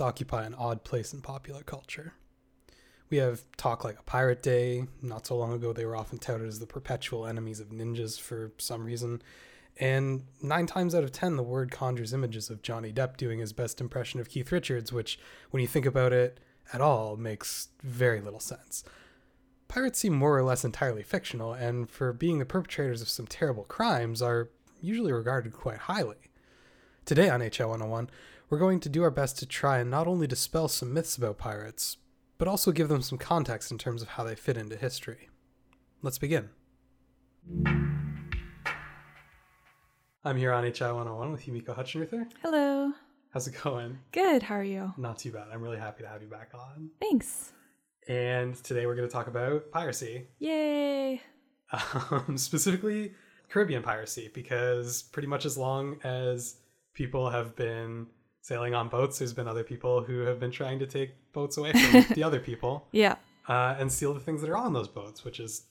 Occupy an odd place in popular culture. We have talk like a pirate day. Not so long ago, they were often touted as the perpetual enemies of ninjas for some reason. And nine times out of ten, the word conjures images of Johnny Depp doing his best impression of Keith Richards, which, when you think about it at all, makes very little sense. Pirates seem more or less entirely fictional, and for being the perpetrators of some terrible crimes, are usually regarded quite highly. Today on HI 101, we're going to do our best to try and not only dispel some myths about pirates, but also give them some context in terms of how they fit into history. Let's begin. I'm here on HI 101 with Yumiko Hutchinruther. Hello. How's it going? Good. How are you? Not too bad. I'm really happy to have you back on. Thanks. And today we're going to talk about piracy. Yay. Um, specifically, Caribbean piracy, because pretty much as long as people have been sailing on boats, there's been other people who have been trying to take boats away from the other people Yeah. uh, and steal the things that are on those boats, which is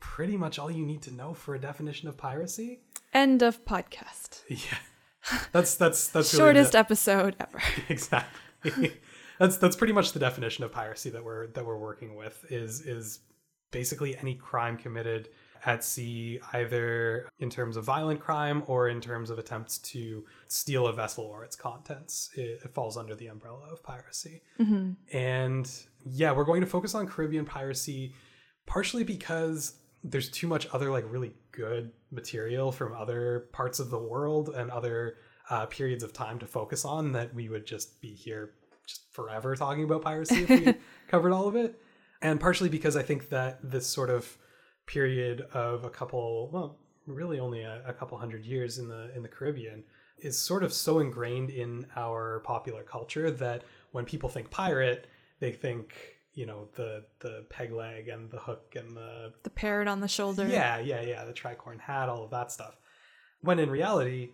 pretty much all you need to know for a definition of piracy. End of podcast. Yeah, that's that's that's really Shortest the- episode ever. exactly. that's that's pretty much the definition of piracy that we're that we're working with is is basically any crime committed at sea, either in terms of violent crime or in terms of attempts to steal a vessel or its contents. It, it falls under the umbrella of piracy. hmm And yeah, we're going to focus on Caribbean piracy partially because there's too much other like really good material from other parts of the world and other uh, periods of time to focus on that we would just be here just forever talking about piracy if we covered all of it. And partially because I think that this sort of period of a couple, well, really only a, a couple hundred years in the in the Caribbean is sort of so ingrained in our popular culture that when people think pirate, they think you know the the peg leg and the hook and the The parrot on the shoulder. yeah yeah yeah the tricorn hat all of that stuff. When in reality,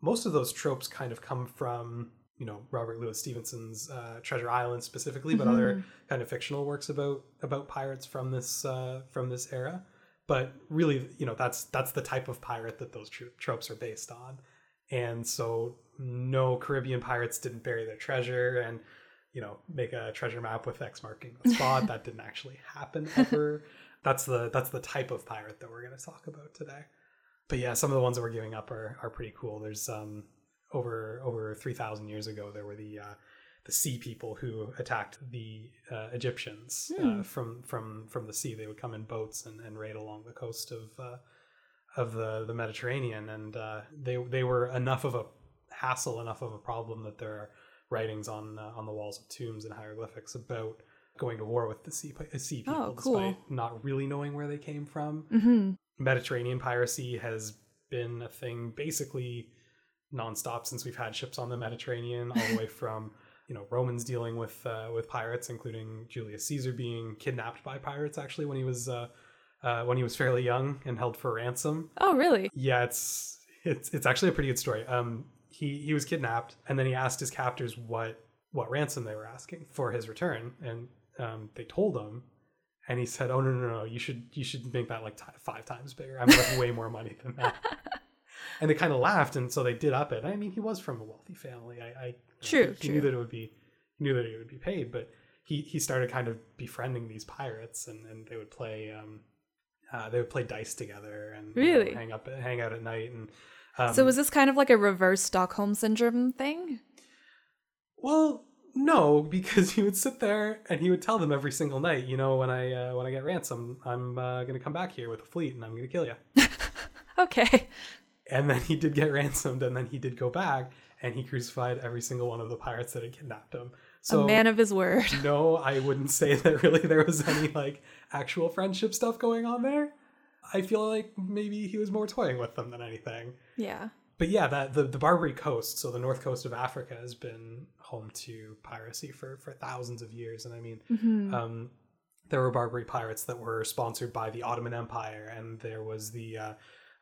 most of those tropes kind of come from you know Robert Louis Stevenson's uh, Treasure Island specifically, but other kind of fictional works about about pirates from this uh, from this era. But really, you know, that's that's the type of pirate that those tropes are based on. And so, no Caribbean pirates didn't bury their treasure and you know make a treasure map with X marking the spot. that didn't actually happen ever. That's the that's the type of pirate that we're going to talk about today. But yeah, some of the ones that we're giving up are are pretty cool. There's um over over three thousand years ago there were the uh, the sea people who attacked the uh, Egyptians uh, Hmm. from from from the sea. They would come in boats and, and raid along the coast of uh, of the the Mediterranean, and uh, they they were enough of a hassle, enough of a problem that there are writings on uh, on the walls of tombs and hieroglyphics about going to war with the sea sea people, Oh, cool. despite not really knowing where they came from. hmm Mediterranean piracy has been a thing basically nonstop since we've had ships on the Mediterranean, all the way from you know Romans dealing with uh, with pirates, including Julius Caesar being kidnapped by pirates actually when he was uh, uh, when he was fairly young and held for ransom. Oh, really? Yeah, it's it's it's actually a pretty good story. Um, he he was kidnapped and then he asked his captors what what ransom they were asking for his return, and um, they told him, and he said, "Oh no no no, you should you should make that like t- five times bigger. I'm worth way more money than that." And they kind of laughed, and so they did up it. I mean, he was from a wealthy family. I, I True, he knew that it would be he knew that it would be paid, but he he started kind of befriending these pirates, and and they would play um, Uh, they would play dice together and you know, Really? hang up, hang out at night, and um, so was this kind of like a reverse Stockholm syndrome thing? Well, no, because he would sit there and he would tell them every single night, you know, when I uh, when I get ransom, I'm uh, going to come back here with a fleet and I'm going to kill you. Okay. And then he did get ransomed, and then he did go back and he crucified every single one of the pirates that had kidnapped him. So a man of his word. no, I wouldn't say that really there was any like actual friendship stuff going on there. I feel like maybe he was more toying with them than anything. Yeah. But yeah, that the, the Barbary Coast, so the north coast of Africa, has been home to piracy for, for thousands of years. And I mean, Mhm. um, there were Barbary pirates that were sponsored by the Ottoman Empire, and there was the uh,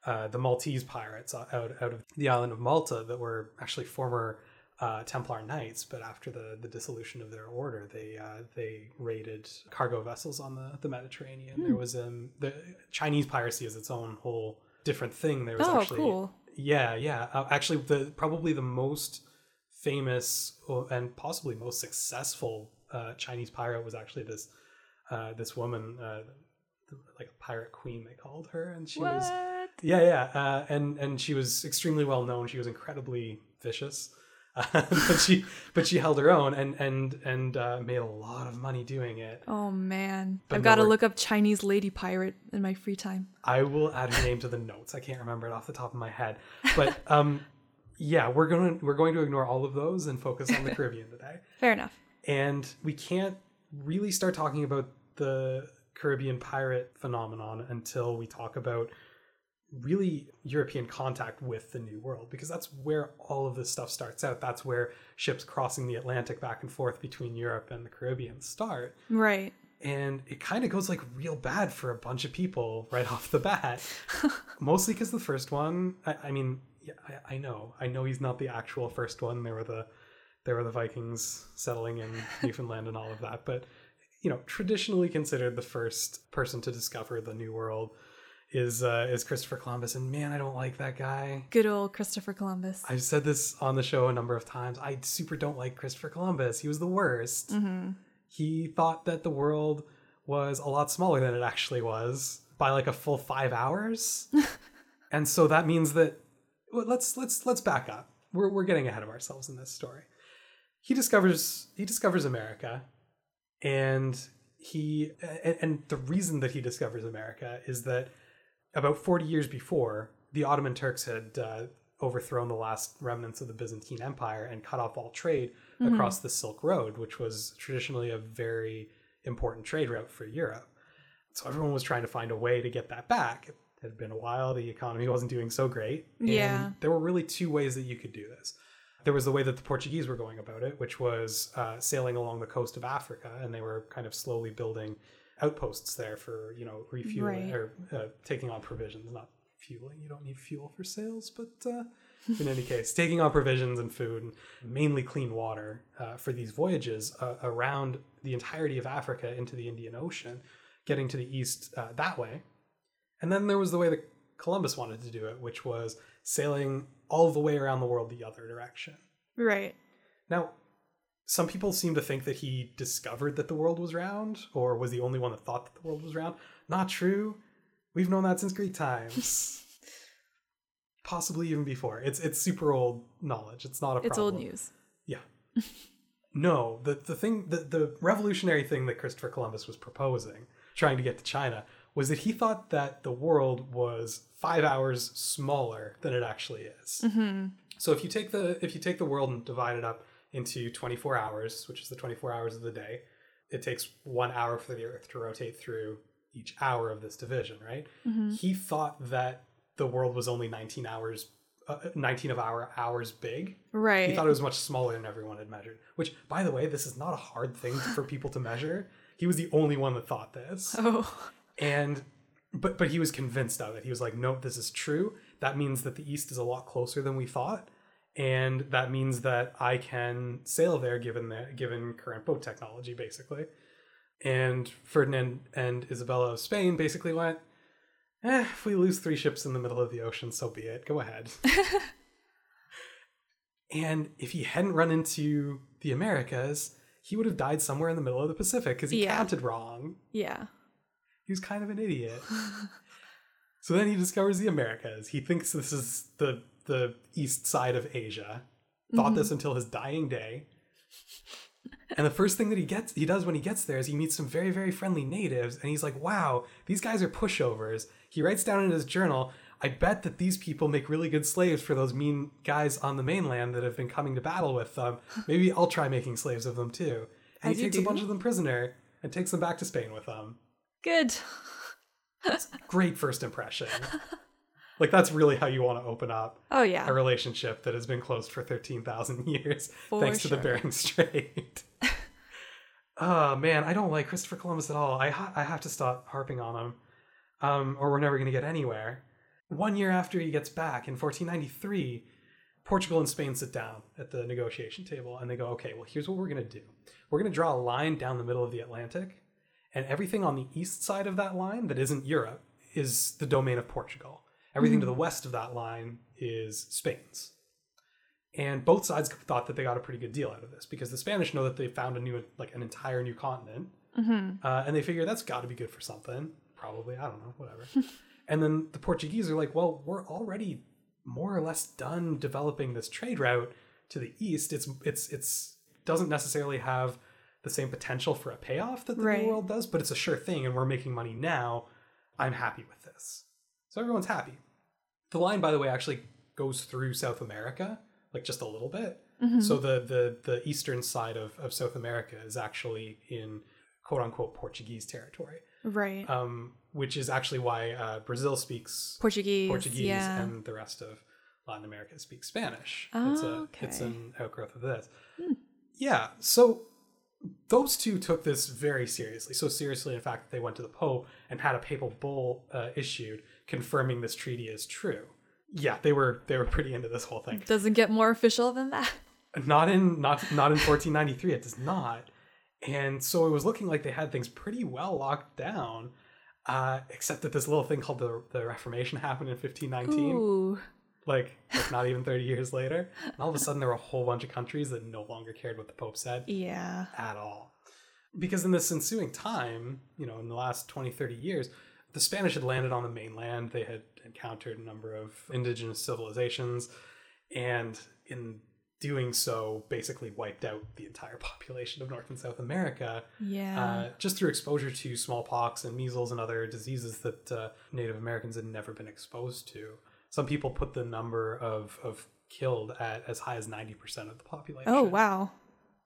uh, the Maltese pirates out out of the island of Malta that were actually former uh, Templar knights. But after the, the dissolution of their order, they uh, they raided cargo vessels on the, the Mediterranean. There was um, the Chinese piracy is its own whole different thing. There was Oh, actually cool. yeah, yeah. Uh, actually, the probably the most famous and possibly most successful uh, Chinese pirate was actually this uh, this woman, uh, like a pirate queen they called her, and she was What? Yeah, yeah, uh, and and she was extremely well known. She was incredibly vicious, uh, but she but she held her own and and and uh, made a lot of money doing it. Oh man. But I've got to look up Chinese lady pirate in my free time. I will add her name to the notes. I can't remember it off the top of my head, but um, yeah, we're going to we're going to ignore all of those and focus on the Caribbean today. Fair enough. And we can't really start talking about the Caribbean pirate phenomenon until we talk about really European contact with the New World, because that's where all of this stuff starts out. That's where ships crossing the Atlantic back and forth between Europe and the Caribbean start. Right. And it kind of goes like real bad for a bunch of people right off the bat. Mostly because the first one, I, I mean, yeah, I, I know, I know he's not the actual first one. There were the there were the Vikings settling in Newfoundland and all of that, but you know, traditionally considered the first person to discover the New World is uh, is Christopher Columbus, and man, I don't like that guy. Good old Christopher Columbus. I've said this on the show a number of times. I super don't like Christopher Columbus. He was the worst. hmm He thought that the world was a lot smaller than it actually was by like a full five hours, and so that means that well, let's let's let's back up. We're we're getting ahead of ourselves in this story. He discovers he discovers America, and he and, and the reason that he discovers America is that about 40 years before, the Ottoman Turks had uh, overthrown the last remnants of the Byzantine Empire and cut off all trade across the Silk Road, which was traditionally a very important trade route for Europe. So everyone was trying to find a way to get that back. It had been a while, the economy wasn't doing so great. and Yeah. There were really two ways that you could do this. There was the way that the Portuguese were going about it, which was uh, sailing along the coast of Africa, and they were kind of slowly building outposts there for you know refueling Right. or uh, taking on provisions, not fueling. You don't need fuel for sails, but uh, in any case, taking on provisions and food, and mainly clean water uh, for these voyages uh, around the entirety of Africa into the Indian Ocean, getting to the east uh, that way. And then there was the way that Columbus wanted to do it, which was sailing all the way around the world the other direction. Right. Now, some people seem to think that he discovered that the world was round, or was the only one that thought that the world was round. Not true. We've known that since Greek times. Possibly even before. It's it's super old knowledge. It's not a It's old news. Yeah. no, the the thing the, the revolutionary thing that Christopher Columbus was proposing, trying to get to China, was that he thought that the world was five hours smaller than it actually is. hmm So if you take the if you take the world and divide it up into 24 hours, which is the 24 hours of the day, it takes 1 hour for the earth to rotate through each hour of this division, right? hmm He thought that the world was only 19 hours uh, 19 of our hours big. Right. He thought it was much smaller than everyone had measured, which by the way, this is not a hard thing for people to measure. He was the only one that thought this oh. and but but he was convinced of it he was like no this is true that means that the east is a lot closer than we thought and that means that i can sail there given the given current boat technology basically and ferdinand and isabella of spain basically went eh, if we lose three ships in the middle of the ocean so be it go ahead and if he hadn't run into the americas he would have died somewhere in the middle of the pacific because he Yeah. counted wrong Yeah. he was kind of an idiot. so then he discovers the Americas. He thinks this is the the east side of Asia. Thought this mm-hmm. until his dying day. And the first thing that he gets he does when he gets there is he meets some very very friendly natives and he's like, "Wow, these guys are pushovers." He writes down in his journal, "I bet that these people make really good slaves for those mean guys on the mainland that have been coming to battle with them. Maybe I'll try making slaves of them too." And As he takes a bunch of them prisoner and takes them back to Spain with him. Good. Great first impression. like that's really how you want to open up Oh yeah. a relationship that has been closed for 13,000 years For thanks to the. Bering Strait. oh man, I don't like Christopher Columbus at all. I ha- I have to stop harping on him. Um, or we're never going to get anywhere. One year after he gets back in 1493, Portugal and Spain sit down at the negotiation table and they go, okay, well, here's what we're going to do. We're going to draw a line down the middle of the Atlantic, and everything on the east side of that line that isn't Europe is the domain of Portugal. Everything to the west of that line is Spain's. And both sides thought that they got a pretty good deal out of this because the Spanish know that they found a new, like an entire new continent, Mm-hmm. uh, and they figure that's got to be good for something. Probably, I don't know, whatever. and then the Portuguese are like, well, we're already more or less done developing this trade route to the east. It's it's it's doesn't necessarily have the same potential for a payoff that the Right. New World does, but it's a sure thing, and we're making money now. I'm happy with this, so everyone's happy. The line, by the way, actually goes through South America, like just a little bit. So the the the eastern side of, of South America is actually in quote unquote Portuguese territory, Right. um, which is actually why uh, Brazil speaks Portuguese. Portuguese yeah. and the rest of Latin America speaks Spanish. Oh, it's a it's an outgrowth of this. Yeah, so those two took this very seriously. So seriously, in fact, they went to the Pope and had a papal bull uh, issued confirming this treaty is true. Yeah, they were they were pretty into this whole thing. Doesn't get more official than that. Not in not not in 1493. It does not. And so it was looking like they had things pretty well locked down, uh, except that this little thing called the the Reformation happened in 1519. Ooh. Like, like not even 30 years later. And all of a sudden, there were a whole bunch of countries that no longer cared what the Pope said Yeah. at all. Because in this ensuing time, you know, in the last 20, 30 years, the Spanish had landed on the mainland. They had encountered a number of indigenous civilizations, and in doing so, basically wiped out the entire population of North and South America Yeah. uh, just through exposure to smallpox and measles and other diseases that uh, Native Americans had never been exposed to. Some people put the number of, of killed at as high as 90% of the population. oh wow.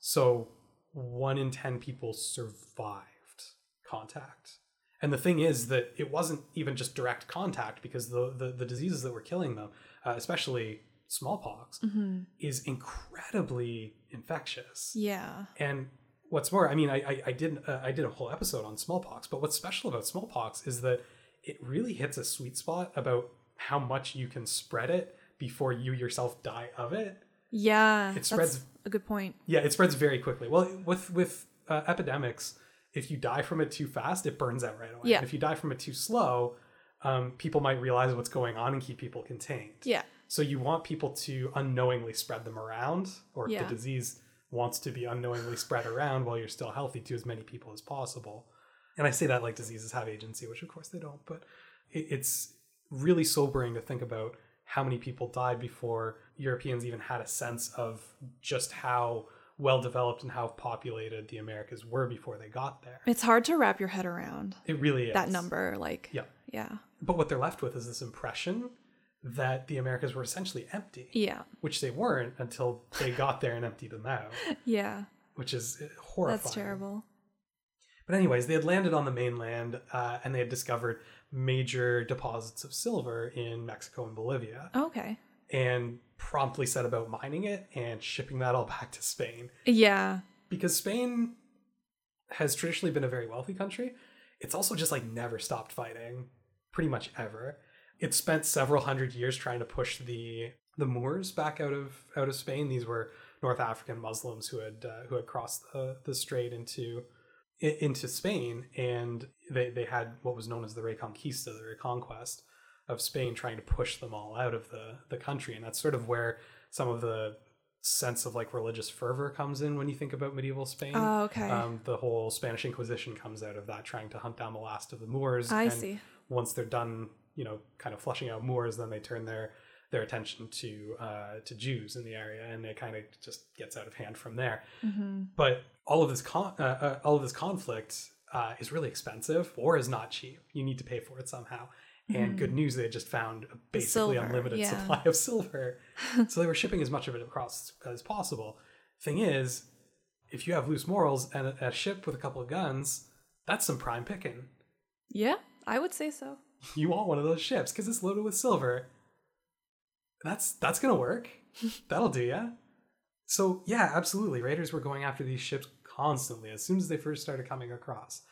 So one in 10 people survived contact. And the thing is that it wasn't even just direct contact because the, the, the diseases that were killing them, uh, especially smallpox, hmm is incredibly infectious. Yeah. And what's more, I mean, I I, I did uh, I did a whole episode on smallpox, but what's special about smallpox is that it really hits a sweet spot about how much you can spread it before you yourself die of it. Yeah. It that's spreads- a good point. Yeah, it spreads very quickly. Well, with with uh, epidemics, if you die from it too fast, it burns out right away. Yeah. If you die from it too slow, um, people might realize what's going on and keep people contained. Yeah. So you want people to unknowingly spread them around, or Yeah. the disease wants to be unknowingly spread around while you're still healthy to as many people as possible. And I say that like diseases have agency, which of course they don't, but it, it's really sobering to think about how many people died before Europeans even had a sense of just how well developed and how populated the Americas were before they got there. It's hard to wrap your head around It really is. that number. Like. Yeah. Yeah. But what they're left with is this impression that the Americas were essentially empty. Yeah. which they weren't until they got there and emptied them out, Yeah. which is uh, horrifying. That's terrible. But anyways, they had landed on the mainland uh, and they had discovered major deposits of silver in Mexico and Bolivia, Okay. And promptly set about mining it and shipping that all back to Spain Yeah. because Spain has traditionally been a very wealthy country. It's also just like never stopped fighting, pretty much ever. It spent several hundred years trying to push the the Moors back out of out of Spain. These were North African Muslims who had uh, who had crossed the, the strait into into Spain, and they they had what was known as the Reconquista, the reconquest of Spain, trying to push them all out of the the country, and that's sort of where some of the sense of like religious fervor comes in when you think about medieval Spain. Oh, okay. Um, the whole Spanish Inquisition comes out of that, trying to hunt down the last of the Moors. I and see. Once they're done, you know, kind of flushing out Moors, then they turn their their attention to uh, to Jews in the area, and it kind of just gets out of hand from there. hmm But all of this con- uh, uh, all of this conflict uh, is really expensive. War is not cheap. You need to pay for it somehow. And good mm. news, they just found a basically silver, unlimited yeah. supply of silver. so they were shipping as much of it across as possible. Thing is, if you have loose morals and a, a ship with a couple of guns, that's some prime picking. Yeah, I would say so. You want one of those ships because it's loaded with silver. That's that's gonna work. That'll do ya. So yeah, absolutely. Raiders were going after these ships constantly as soon as they first started coming across,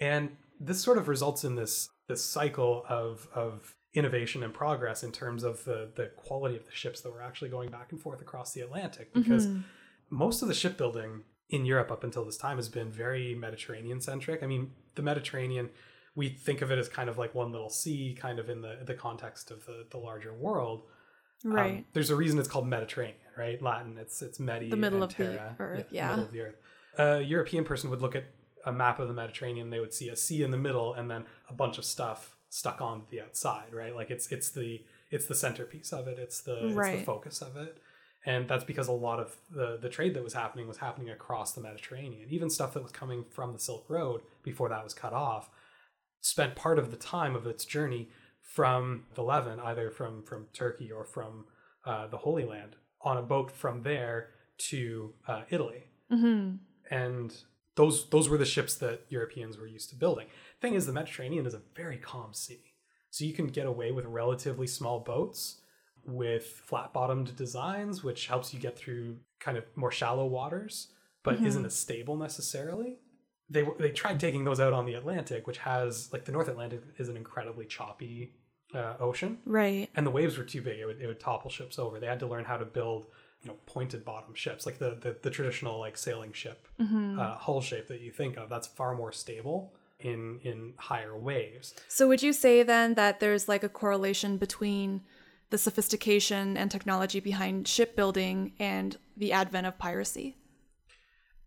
and this sort of results in this this cycle of of innovation and progress in terms of the the quality of the ships that were actually going back and forth across the Atlantic because Mhm. most of the shipbuilding in Europe up until this time has been very Mediterranean centric. I mean, the Mediterranean, we think of it as kind of like one little sea, kind of in the the context of the the larger world. Um, Right. there's a reason it's called Mediterranean, right? Latin. It's it's Medi. The middle of the earth, the yeah. middle of the earth. A European person would look at a map of the Mediterranean. They would see a sea in the middle, and then a bunch of stuff stuck on the outside, right? Like it's it's the it's the centerpiece of it. It's the it's the focus of it. And that's because a lot of the the trade that was happening was happening across the Mediterranean. Even stuff that was coming from the Silk Road before that was cut off spent part of the time of its journey from the Levant, either from from Turkey or from uh, the Holy Land, on a boat from there to uh, Italy, hmm and those those were the ships that Europeans were used to building. Thing is, the Mediterranean is a very calm sea, so you can get away with relatively small boats with flat-bottomed designs, which helps you get through kind of more shallow waters, but Mhm. isn't as stable necessarily. They they tried taking those out on the Atlantic, which has like the North Atlantic is an incredibly choppy uh, ocean, Right. and the waves were too big; it would, it would topple ships over. They had to learn how to build you know pointed bottom ships, like the the, the traditional like sailing ship hmm uh, hull shape that you think of. That's far more stable in in higher waves. So would you say then that there's like a correlation between the sophistication and technology behind shipbuilding and the advent of piracy?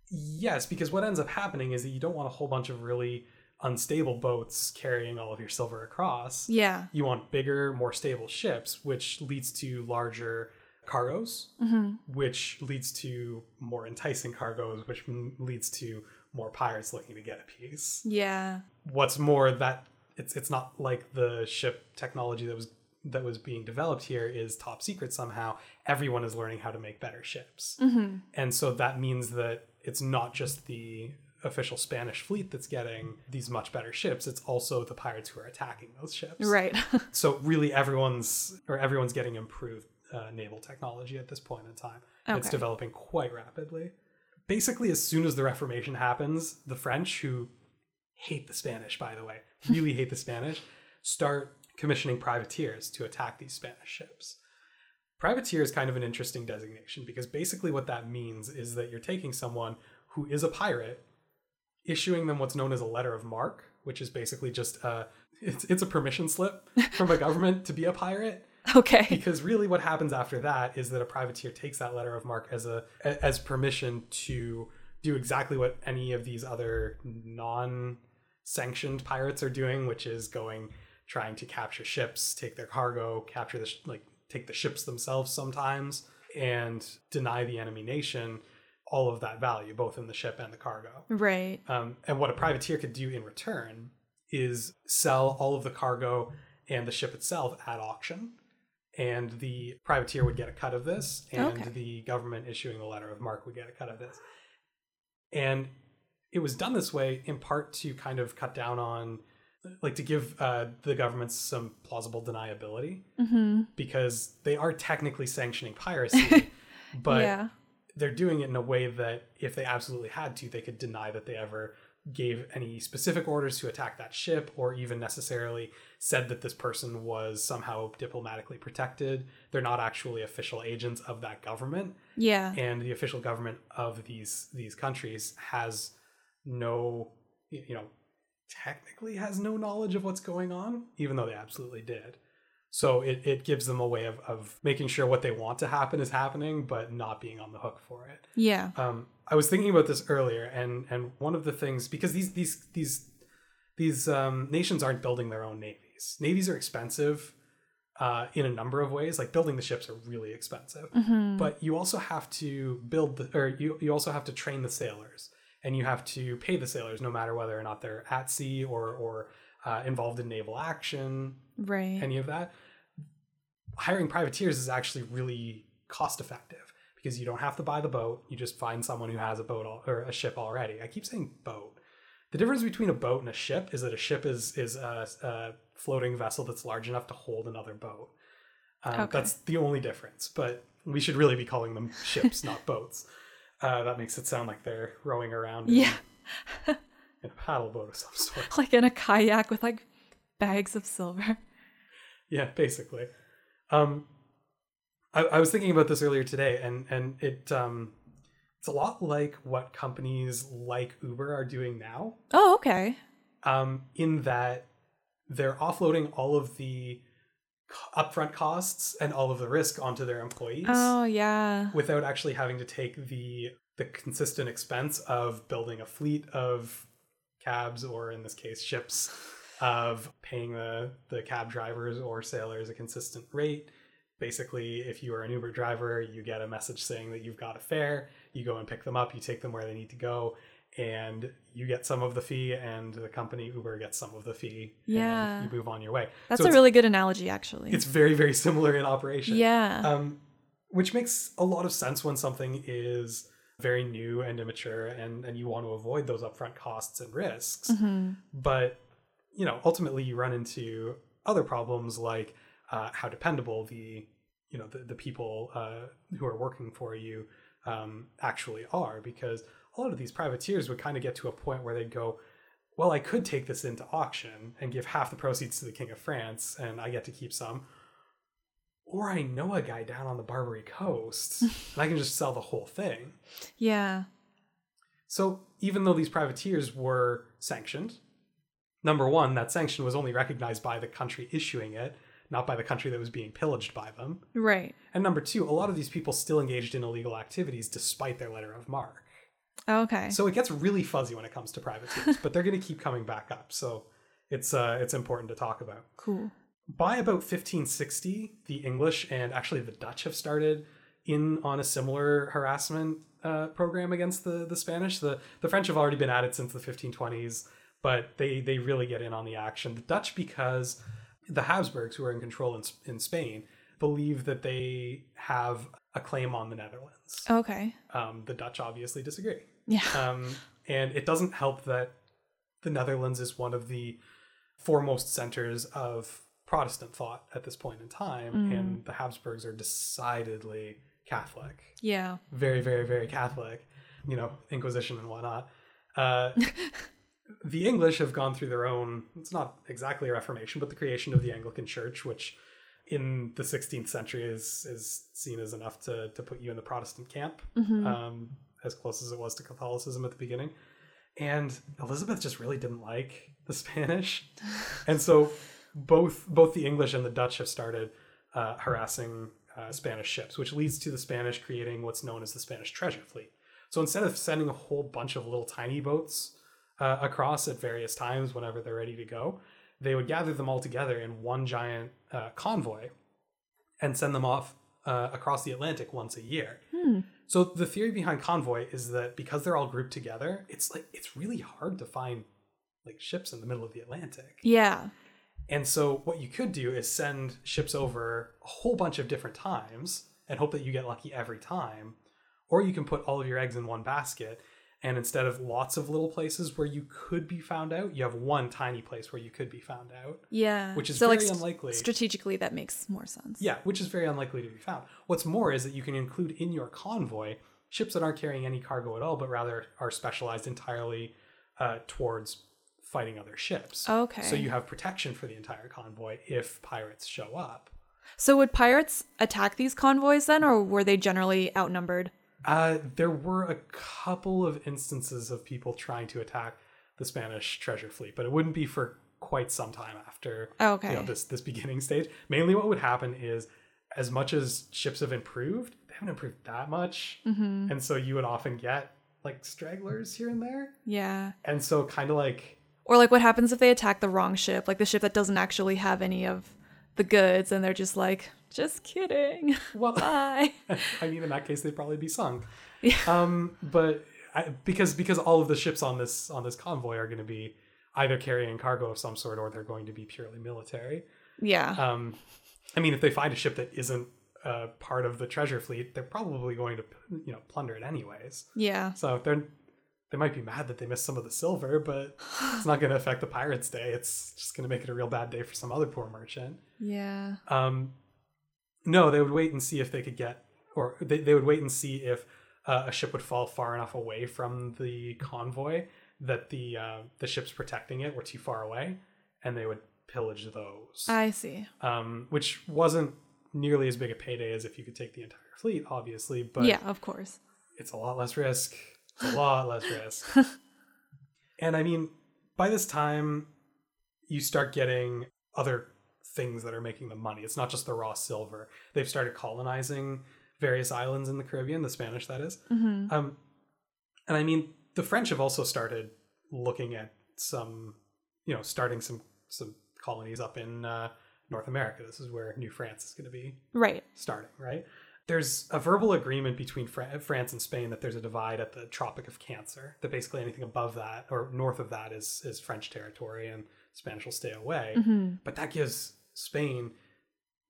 Yes, because what ends up happening is that you don't want a whole bunch of really unstable boats carrying all of your silver across. Yeah. You want bigger, more stable ships, which leads to larger cargoes, hmm which leads to more enticing cargoes, which m- leads to more pirates looking to get a piece. Yeah. What's more, that it's it's not like the ship technology that was that was being developed here is top secret somehow. Everyone is learning how to make better ships. hmm And so that means that it's not just the official Spanish fleet that's getting these much better ships, it's also the pirates who are attacking those ships. Right. So really everyone's or everyone's getting improved uh, naval technology at this point in time. It's developing quite rapidly. Basically as soon as the Reformation happens, the French who hate the Spanish by the way, really hate the Spanish, start commissioning privateers to attack these Spanish ships. Privateer is kind of an interesting designation because basically what that means is that you're taking someone who is a pirate, issuing them what's known as a letter of marque, which is basically just a it's, it's a permission slip from a government to be a pirate. okay. Because really, what happens after that is that a privateer takes that letter of marque as a as permission to do exactly what any of these other non-sanctioned pirates are doing, which is going trying to capture ships, take their cargo, capture the sh- like take the ships themselves sometimes, and deny the enemy nation all of that value, both in the ship and the cargo. Right. Um, and what a privateer could do in return is sell all of the cargo and the ship itself at auction. And the privateer would get a cut of this, and Okay. the government issuing the letter of marque would get a cut of this. And it was done this way in part to kind of cut down on, like, to give uh, the governments some plausible deniability hmm because they are technically sanctioning piracy, but yeah. they're doing it in a way that if they absolutely had to, they could deny that they ever gave any specific orders to attack that ship or even necessarily said that this person was somehow diplomatically protected. They're not actually official agents of that government Yeah. and the official government of these these countries has no you know technically has no knowledge of what's going on even though they absolutely did. So it, it gives them a way of, of making sure what they want to happen is happening, but not being on the hook for it. Yeah. Um, I was thinking about this earlier, and and one of the things because these these these these um, nations aren't building their own navies. Navies are expensive uh, in a number of ways. Like building the ships are really expensive, but you also have to build the or you you also have to train the sailors, and you have to pay the sailors no matter whether or not they're at sea or or uh, involved in naval action Right. any of that. Hiring privateers is actually really cost effective because you don't have to buy the boat. You just find someone who has a boat al- or a ship already. I keep saying boat. The difference between a boat and a ship is that a ship is is a, a floating vessel that's large enough to hold another boat. Um, Okay. That's the only difference. But we should really be calling them ships, not boats. Uh, that makes it sound like they're rowing around in, yeah. in a paddle boat of some sort. Like in a kayak with like bags of silver. Yeah, basically. Um, I, I was thinking about this earlier today, and and it um, it's a lot like what companies like Uber are doing now. Oh, okay. Um, in that they're offloading all of the upfront costs and all of the risk onto their employees Oh, yeah. without actually having to take the the consistent expense of building a fleet of cabs or in this case ships of paying the the cab drivers or sailors a consistent rate basically if you are an uber driver you get a message saying that you've got a fare you go and pick them up you take them where they need to go and you get some of the fee and the company uber gets some of the fee Yeah. and you move on your way That's So a really good analogy, actually. it's very very similar in operation yeah. um, which makes a lot of sense when something is very new and immature and, and you want to avoid those upfront costs and risks hmm but you know ultimately you run into other problems like uh, how dependable the you know the, the people uh, who are working for you um, actually are because a lot of these privateers would kind of get to a point where they'd go well i could take this into auction and give half the proceeds to the king of france and i get to keep some or i know a guy down on the barbary coast and i can just sell the whole thing Yeah. so even though these privateers were sanctioned, number one, that sanction was only recognized by the country issuing it, not by the country that was being pillaged by them. Right. And number two, a lot of these people still engaged in illegal activities despite their letter of marque. Okay. So it gets really fuzzy when it comes to privateers, but they're going to keep coming back up. So it's uh, it's important to talk about. cool. By about 1560, the English and actually the Dutch have started in on a similar harassment uh, program against the, the Spanish. The the French have already been at it since the 1520s, but they they really get in on the action. The Dutch because the Habsburgs, who are in control in, in Spain, believe that they have a claim on the Netherlands. Okay. Um, the Dutch obviously disagree. Yeah. Um, and it doesn't help that the Netherlands is one of the foremost centers of Protestant thought at this point in time, and the Habsburgs are decidedly Catholic, Yeah. very, very, very Catholic. You know, Inquisition and whatnot. Uh, the English have gone through their own. It's not exactly a Reformation, but the creation of the Anglican Church, which in the 16th century is is seen as enough to to put you in the Protestant camp, um, as close as it was to Catholicism at the beginning. And Elizabeth just really didn't like the Spanish, and so both both the English and the Dutch have started uh, harassing uh, Spanish ships, which leads to the Spanish creating what's known as the Spanish treasure fleet. So instead of sending a whole bunch of little tiny boats uh, across at various times whenever they're ready to go, they would gather them all together in one giant uh, convoy and send them off uh, across the Atlantic once a year. So the theory behind convoy is that because they're all grouped together, it's like it's really hard to find like ships in the middle of the Atlantic. Yeah. And so what you could do is send ships over a whole bunch of different times and hope that you get lucky every time. Or you can put all of your eggs in one basket and instead of lots of little places where you could be found out, you have one tiny place where you could be found out. Yeah. Which is so, very like, st- unlikely. Strategically, that makes more sense. Yeah, which is very unlikely to be found. What's more is that you can include in your convoy ships that aren't carrying any cargo at all, but rather are specialized entirely uh, towards fighting other ships. Okay. So you have protection for the entire convoy if pirates show up. So, would pirates attack these convoys then, or were they generally outnumbered? Uh, there were a couple of instances of people trying to attack the Spanish treasure fleet, but it wouldn't be for quite some time after Okay. you know, this this beginning stage. Mainly, what would happen is, as much as ships have improved, they haven't improved that much, hmm and so you would often get like stragglers here and there, Yeah. and so kind of like Or like what happens if they attack the wrong ship, like the ship that doesn't actually have any of the goods, and they're just like, just kidding. well, Bye. I mean, in that case, they'd probably be sunk. Yeah. Um, but I, because because all of the ships on this on this convoy are going to be either carrying cargo of some sort or they're going to be purely military. Yeah. Um, I mean, if they find a ship that isn't uh, part of the treasure fleet, they're probably going to you know plunder it anyways. yeah. So they're they might be mad that they missed some of the silver, but it's not going to affect the pirates' day. It's just going to make it a real bad day for some other poor merchant. Yeah. Um, no, they would wait and see if they could get, or they, they would wait and see if uh, a ship would fall far enough away from the convoy that the uh, the ships protecting it were too far away, and they would pillage those. I see. Um, which wasn't nearly as big a payday as if you could take the entire fleet, obviously, but yeah, of course. it's a lot less risk. It's a lot less risk. And I mean, by this time, you start getting other things that are making them money. It's not just the raw silver. They've started colonizing various islands in the Caribbean, the Spanish, that is. hmm Um, and I mean, the French have also started looking at some, you know, starting some some colonies up in uh, North America. This is where New France is going to be Right. starting, right? There's a verbal agreement between Fra- France and Spain that there's a divide at the Tropic of Cancer. That basically anything above that or north of that is is French territory, and Spanish will stay away. hmm But that gives Spain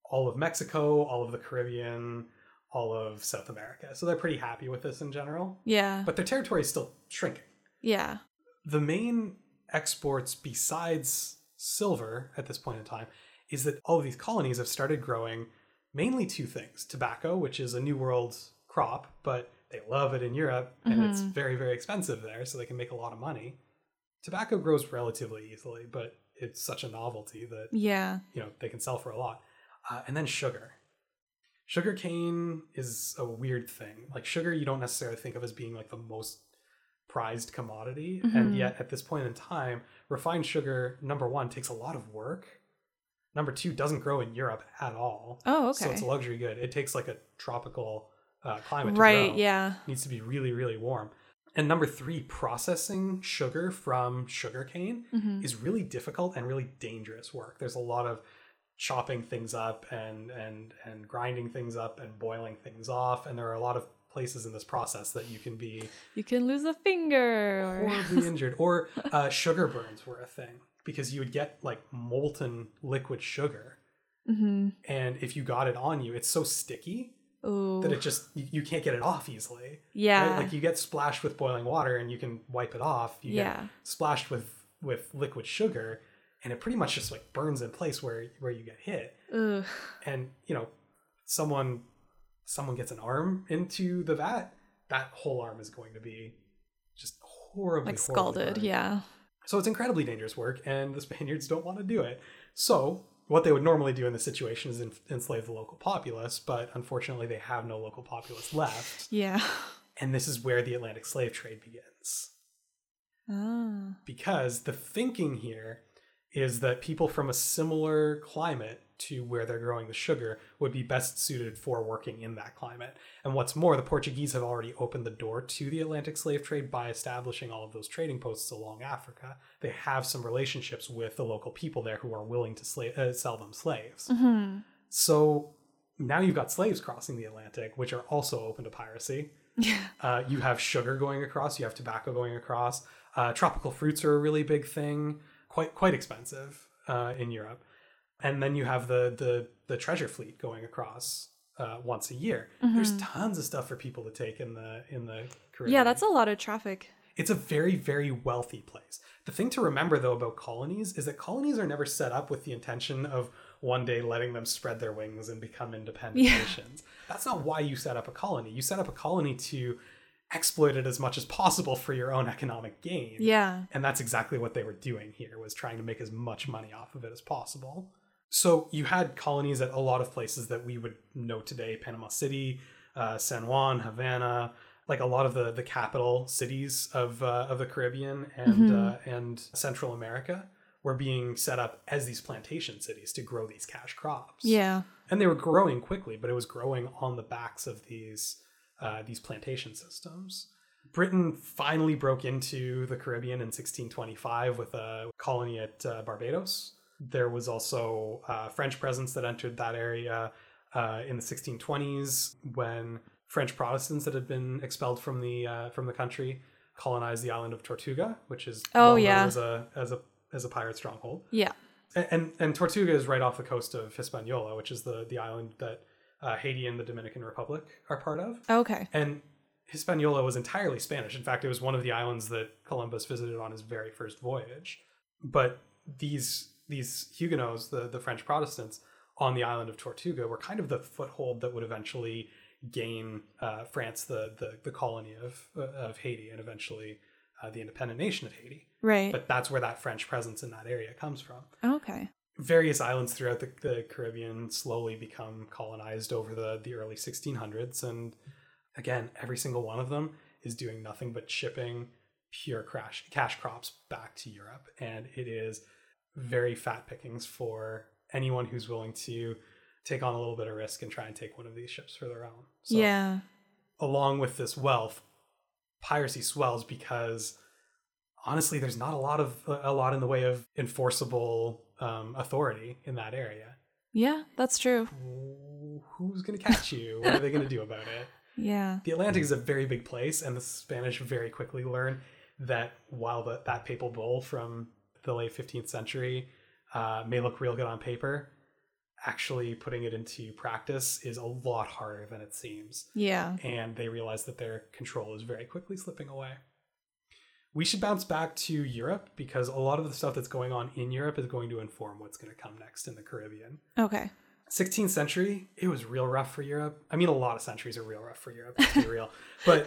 all of Mexico, all of the Caribbean, all of South America. So they're pretty happy with this in general. Yeah. But their territory is still shrinking. yeah. The main exports besides silver at this point in time is that all of these colonies have started growing mainly two things tobacco, which is a New World crop, but they love it in Europe and it's Mhm. very, very expensive there, so they can make a lot of money. Tobacco grows relatively easily, but it's such a novelty that Yeah. you know they can sell for a lot. Uh, and then sugar. Sugar cane is a weird thing. Like sugar you don't necessarily think of as being like the most prized commodity. And Mhm. yet at this point in time refined sugar number one takes a lot of work. Number two doesn't grow in europe at all. Oh, okay so it's a luxury good. It takes like a tropical uh, climate to right. Yeah. needs to be really really warm and number three processing sugar from sugarcane hmm is really difficult and really dangerous work. There's a lot of chopping things up and and and grinding things up and boiling things off and there are a lot of places in this process that you can be You can lose a finger. Or... horribly injured or uh, sugar burns were a thing because you would get like molten liquid sugar hmm and if you got it on you it's so sticky Ooh. that it just you, you can't get it off easily yeah. right? like you get splashed with boiling water and you can wipe it off you get yeah. splashed with with liquid sugar and it pretty much just like burns in place where where you get hit Ugh. and you know someone someone gets an arm into the vat that whole arm is going to be just horribly Like scalded. burned. Yeah. so it's incredibly dangerous work and the spaniards don't want to do it so what they would normally do in this situation is en- enslave the local populace but unfortunately they have no local populace left Yeah. and this is where the atlantic slave trade begins Ah. because the thinking here is that people from a similar climate to where they're growing the sugar would be best suited for working in that climate. And what's more, the Portuguese have already opened the door to the Atlantic slave trade by establishing all of those trading posts along Africa. They have some relationships with the local people there who are willing to sla- uh, sell them slaves. hmm So now you've got slaves crossing the Atlantic, which are also open to piracy. Yeah. Uh, you have sugar going across. You have tobacco going across. Uh, tropical fruits are a really big thing, quite quite expensive uh, in Europe. And then you have the the the treasure fleet going across uh, once a year. There's tons of stuff for people to take in the in the Caribbean. Yeah, that's a lot of traffic. It's a very, very wealthy place. The thing to remember, though, about colonies is that colonies are never set up with the intention of one day letting them spread their wings and become independent Yeah. nations. That's not why you set up a colony. You set up a colony to exploit it as much as possible for your own economic gain. Yeah. And that's exactly what they were doing here, was trying to make as much money off of it as possible. So you had colonies at a lot of places that we would know today, Panama City, uh, San Juan, Havana, like a lot of the, the capital cities of, uh, of the Caribbean and, uh, and Central America were being set up as these plantation cities to grow these cash crops. Yeah. and they were growing quickly, but it was growing on the backs of these uh, these plantation systems. Britain finally broke into the Caribbean in 1625 with a colony at uh, Barbados. There was also uh, French presence that entered that area uh, in the 1620s when French Protestants that had been expelled from the uh, from the country colonized the island of Tortuga, which is Oh, well known yeah. as a as a as a pirate stronghold. Yeah. And, and and Tortuga is right off the coast of Hispaniola, which is the the island that uh, Haiti and the Dominican Republic are part of. Okay. And Hispaniola was entirely Spanish. In fact, it was one of the islands that Columbus visited on his very first voyage. But these these Huguenots, the the French Protestants on the island of Tortuga, were kind of the foothold that would eventually gain uh, France the, the the colony of of Haiti and eventually uh, the independent nation of Haiti. Right. But that's where that French presence in that area comes from okay. various islands throughout the, the Caribbean slowly become colonized over the, the early 1600s. And again, every single one of them is doing nothing but shipping pure crash, cash crops back to Europe. And it is very fat pickings for anyone who's willing to take on a little bit of risk and try and take one of these ships for their own. So yeah. along with this wealth, piracy swells because honestly, there's not a lot of a lot in the way of enforceable um, authority in that area. Yeah, that's true. Who's going to catch you? what are they going to do about it? Yeah. The Atlantic is a very big place, and the Spanish very quickly learn that while the, that papal bull from the late 15th century uh, may look real good on paper, actually putting it into practice is a lot harder than it seems Yeah. and they realize that their control is very quickly slipping away. We should bounce back to Europe because a lot of the stuff that's going on in Europe is going to inform what's going to come next in the Caribbean. Okay. 16th century, it was real rough for Europe. I mean, a lot of centuries are real rough for Europe, let's be real. But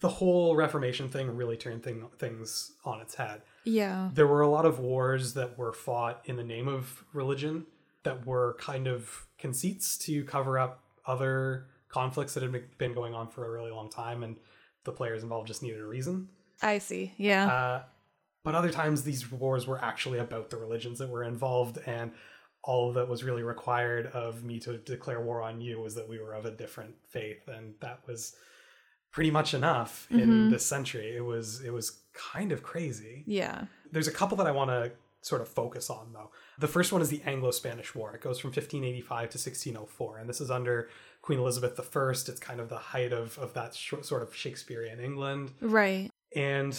the whole Reformation thing really turned thing, things on its head. Yeah. There were a lot of wars that were fought in the name of religion that were kind of conceits to cover up other conflicts that had been going on for a really long time, and the players involved just needed a reason. I see. Yeah. Uh, but other times, these wars were actually about the religions that were involved, and all that was really required of me to declare war on you was that we were of a different faith, and that was pretty much enough in mm-hmm. this century. It was it was kind of crazy. yeah. There's a couple that I want to sort of focus on though. The first one is the Anglo-Spanish War. It goes from 1585 to 1604, and this is under Queen Elizabeth I. It's kind of the height of of that sh- sort of Shakespearean England. Right. And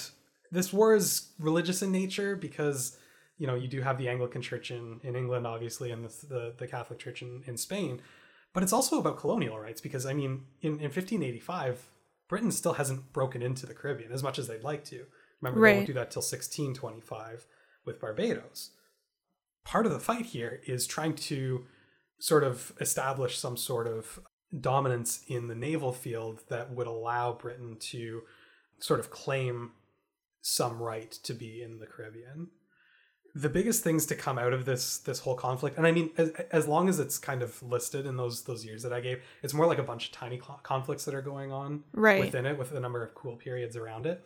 this war is religious in nature because you know you do have the Anglican Church in, in England, obviously, and the, the the Catholic Church in, in Spain. But it's also about colonial rights because I mean, in, in 1585, Britain still hasn't broken into the Caribbean as much as they'd like to. Remember, they Right. won't do that till 1625 with Barbados. Part of the fight here is trying to sort of establish some sort of dominance in the naval field that would allow Britain to sort of claim some right to be in the Caribbean. The biggest things to come out of this this whole conflict, and I mean, as, as long as it's kind of listed in those those years that I gave, it's more like a bunch of tiny cl- conflicts that are going on Right. within it, with a number of cool periods around it.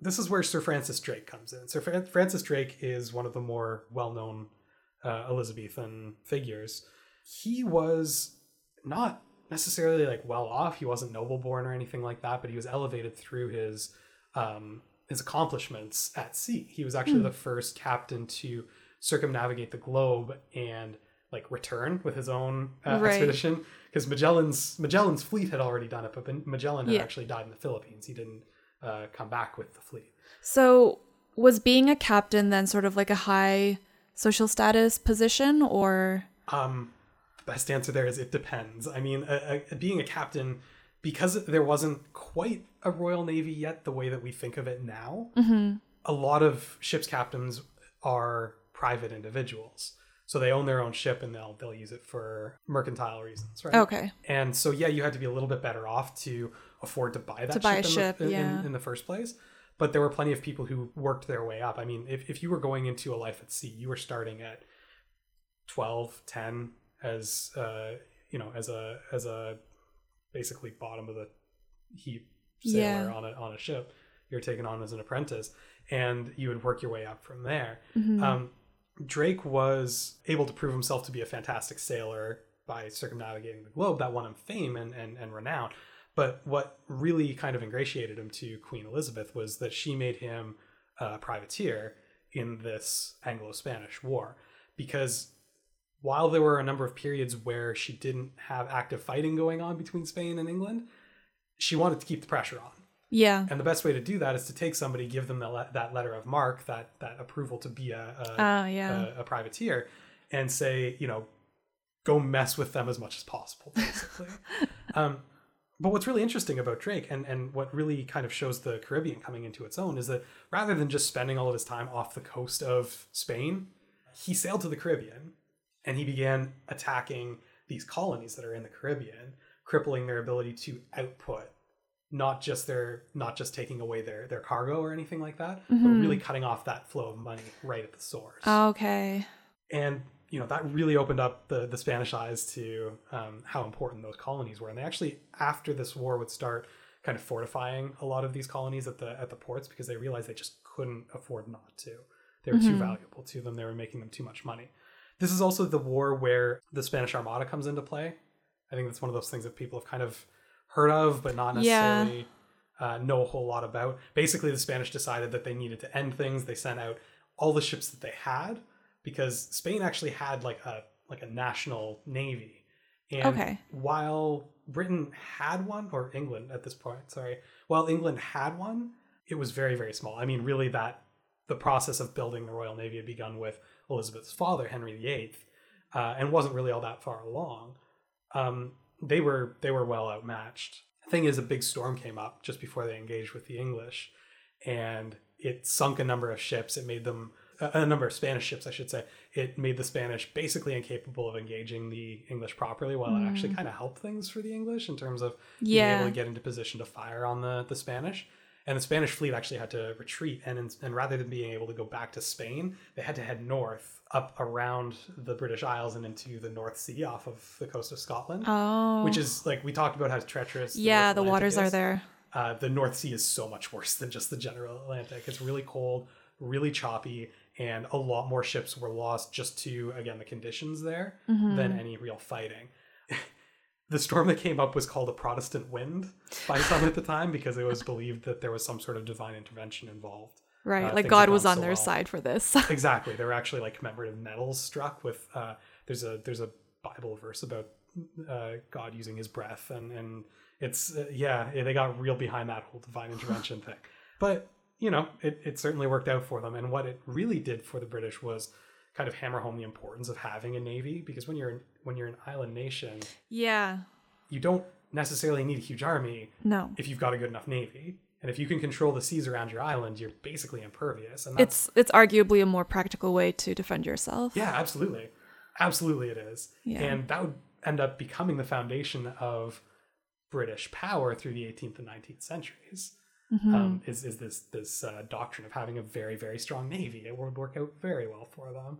This is where Sir Francis Drake comes in. Sir Fran- Francis Drake is one of the more well known uh, Elizabethan figures. He was not necessarily like well off. He wasn't noble born or anything like that, but he was elevated through his um, his accomplishments at sea. He was actually the first captain to circumnavigate the globe and like return with his own uh, Right. expedition because Magellan's Magellan's fleet had already done it, but Magellan had Yeah. actually died in the Philippines. He didn't uh, come back with the fleet. So, was being a captain then sort of like a high social status position or Um, the best answer there is it depends. I mean, a, a, being a captain, because there wasn't quite a Royal Navy yet, the way that we think of it now, a lot of ships captains are private individuals. So they own their own ship and they'll they'll use it for mercantile reasons, right? Okay. And so yeah, you had to be a little bit better off to afford to buy that To buy a ship, ship, in, the, yeah. in, in the first place. But there were plenty of people who worked their way up. I mean, if, if you were going into a life at sea, you were starting at 12, 10 as uh, you know, as a as a basically bottom of the heap sailor Yeah. on a on a ship. You're taken on as an apprentice and you would work your way up from there. Mhm. Um, Drake was able to prove himself to be a fantastic sailor by circumnavigating the globe. That won him fame and, and, and renown. But what really kind of ingratiated him to Queen Elizabeth was that she made him a privateer in this Anglo Spanish War. Because while there were a number of periods where she didn't have active fighting going on between Spain and England, she wanted to keep the pressure on. Yeah. And the best way to do that is to take somebody, give them that, le- that letter of marque, that that approval to be a a, Ah, yeah. a a privateer, and say, you know, go mess with them as much as possible, basically. um, but what's really interesting about Drake, and and what really kind of shows the Caribbean coming into its own, is that rather than just spending all of his time off the coast of Spain, he sailed to the Caribbean, and he began attacking these colonies that are in the Caribbean, crippling their ability to output not just their not just taking away their their cargo or anything like that but really cutting off that flow of money right at the source. Okay. and you know that really opened up the the spanish eyes to um, how important those colonies were. And they actually after this war would start kind of fortifying a lot of these colonies at the at the ports because they realized they just couldn't afford not to. They were too valuable to them. They were making them too much money this is also the war where the spanish armada comes into play. I think that's one of those things that people have kind of heard of but not Yeah. necessarily uh, know a whole lot about. Basically the spanish decided that they needed to end things. They sent out all the ships that they had because spain actually had like a like a national navy. And Okay. while britain had one or england at this point sorry while england had one it was very very small. I mean really that the process of building the royal navy had begun with elizabeth's father henry viii uh, and wasn't really all that far along um, they were they were well outmatched. The Thing is, a big storm came up just before they engaged with the English, and it sunk a number of ships. It made them a a number of Spanish ships, I should say. It made the Spanish basically incapable of engaging the English properly, while it actually kind of helped things for the English in terms of being able to get into position to fire on the the Spanish. And the Spanish fleet actually had to retreat, and in, and rather than being able to go back to Spain, they had to head north up around the British Isles and into the North Sea off of the coast of Scotland, Oh. which is like we talked about how treacherous. the yeah, the Atlantic waters are there. Uh, the North Sea is so much worse than just the general Atlantic. It's really cold, really choppy, and a lot more ships were lost just to again the conditions there Mm-hmm. than any real fighting. The storm that came up was called a Protestant wind by some at the time because it was believed that there was some sort of divine intervention involved. Right. Uh, like God was on so their well. side for this. exactly there were actually like commemorative medals struck with uh there's a there's a bible verse about uh god using his breath and and it's uh, yeah they got real behind that whole divine intervention thing but you know it, it certainly worked out for them and what it really did for the british was kind of hammer home the importance of having a navy because when you're when you're an island nation yeah. you don't necessarily need a huge army No. if you've got a good enough navy and if you can control the seas around your island you're basically impervious and that's It's it's arguably a more practical way to defend yourself. Yeah, absolutely. Absolutely it is. Yeah. And that would end up becoming the foundation of British power through the 18th and 19th centuries. Mm-hmm. Um, is, is this this uh, doctrine of having a very very strong navy? It would work out very well for them.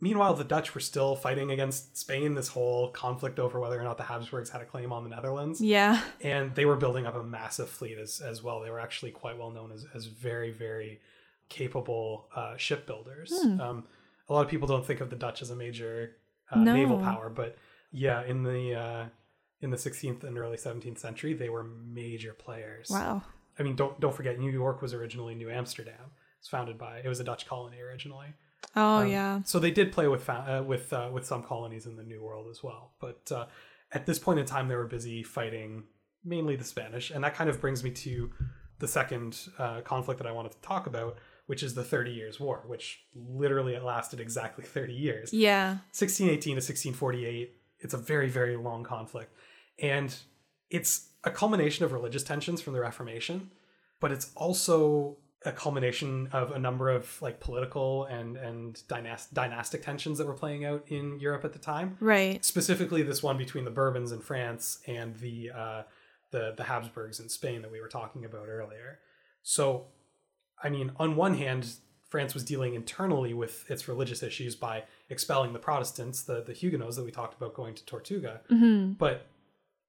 Meanwhile, the Dutch were still fighting against Spain. This whole conflict over whether or not the Habsburgs had a claim on the Netherlands Yeah. and they were building up a massive fleet as, as well. They were actually quite well known as, as very, very capable uh, shipbuilders. Hmm. Um, a lot of people don't think of the Dutch as a major uh, No. naval power, but yeah, in the uh, in the 16th and early 17th century, they were major players. Wow. I mean, don't don't forget, New York was originally New Amsterdam. It's founded by it was a Dutch colony originally. Oh Um, yeah. So they did play with uh, with uh, with some colonies in the New World as well. But uh, at this point in time, they were busy fighting mainly the Spanish, and that kind of brings me to the second uh, conflict that I wanted to talk about, which is the Thirty Years' War, which literally it lasted exactly thirty years. Yeah. 1618 to 1648. It's a very, very long conflict. And it's a culmination of religious tensions from the Reformation, but it's also a culmination of a number of like political and and dynas- dynastic tensions that were playing out in Europe at the time. Right. Specifically, this one between the Bourbons in France and the uh, the the Habsburgs in Spain that we were talking about earlier. So, I mean, on one hand, France was dealing internally with its religious issues by expelling the Protestants, the the Huguenots that we talked about going to Tortuga, hmm but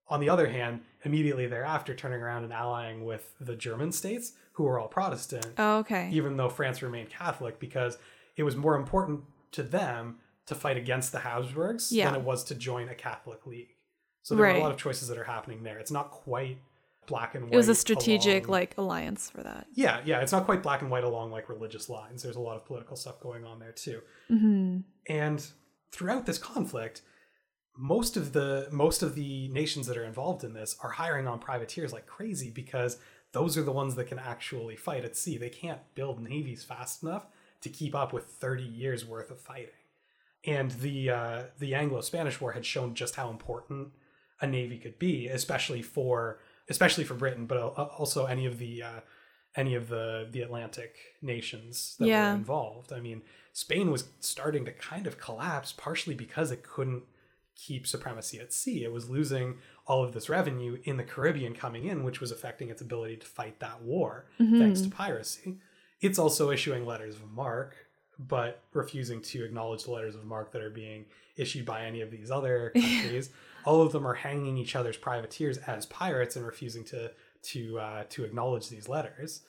on the other hand, immediately thereafter turning around and allying with the German states, who were all Protestant, Oh, okay. even though France remained Catholic, because it was more important to them to fight against the Habsburgs Yeah. than it was to join a Catholic league. So there are a lot of choices that are happening there. It's not quite black and white. It was a strategic along- like alliance for that. yeah, yeah. It's not quite black and white along like religious lines. There's a lot of political stuff going on there too. hmm And throughout this conflict, most of the most of the nations that are involved in this are hiring on privateers like crazy because those are the ones that can actually fight at sea. They can't build navies fast enough to keep up with 30 years worth of fighting. And the uh, the Anglo-Spanish War had shown just how important a navy could be, especially for especially for Britain, but also any of the uh, any of the the Atlantic nations that Yeah. were involved. I mean, Spain was starting to kind of collapse, partially because it couldn't keep supremacy at sea. It was losing all of this revenue in the Caribbean coming in, which was affecting its ability to fight that war thanks to piracy. It's also issuing letters of marque, but refusing to acknowledge the letters of marque that are being issued by any of these other countries. all of them are hanging each other's privateers as pirates and refusing to to uh, to acknowledge these letters.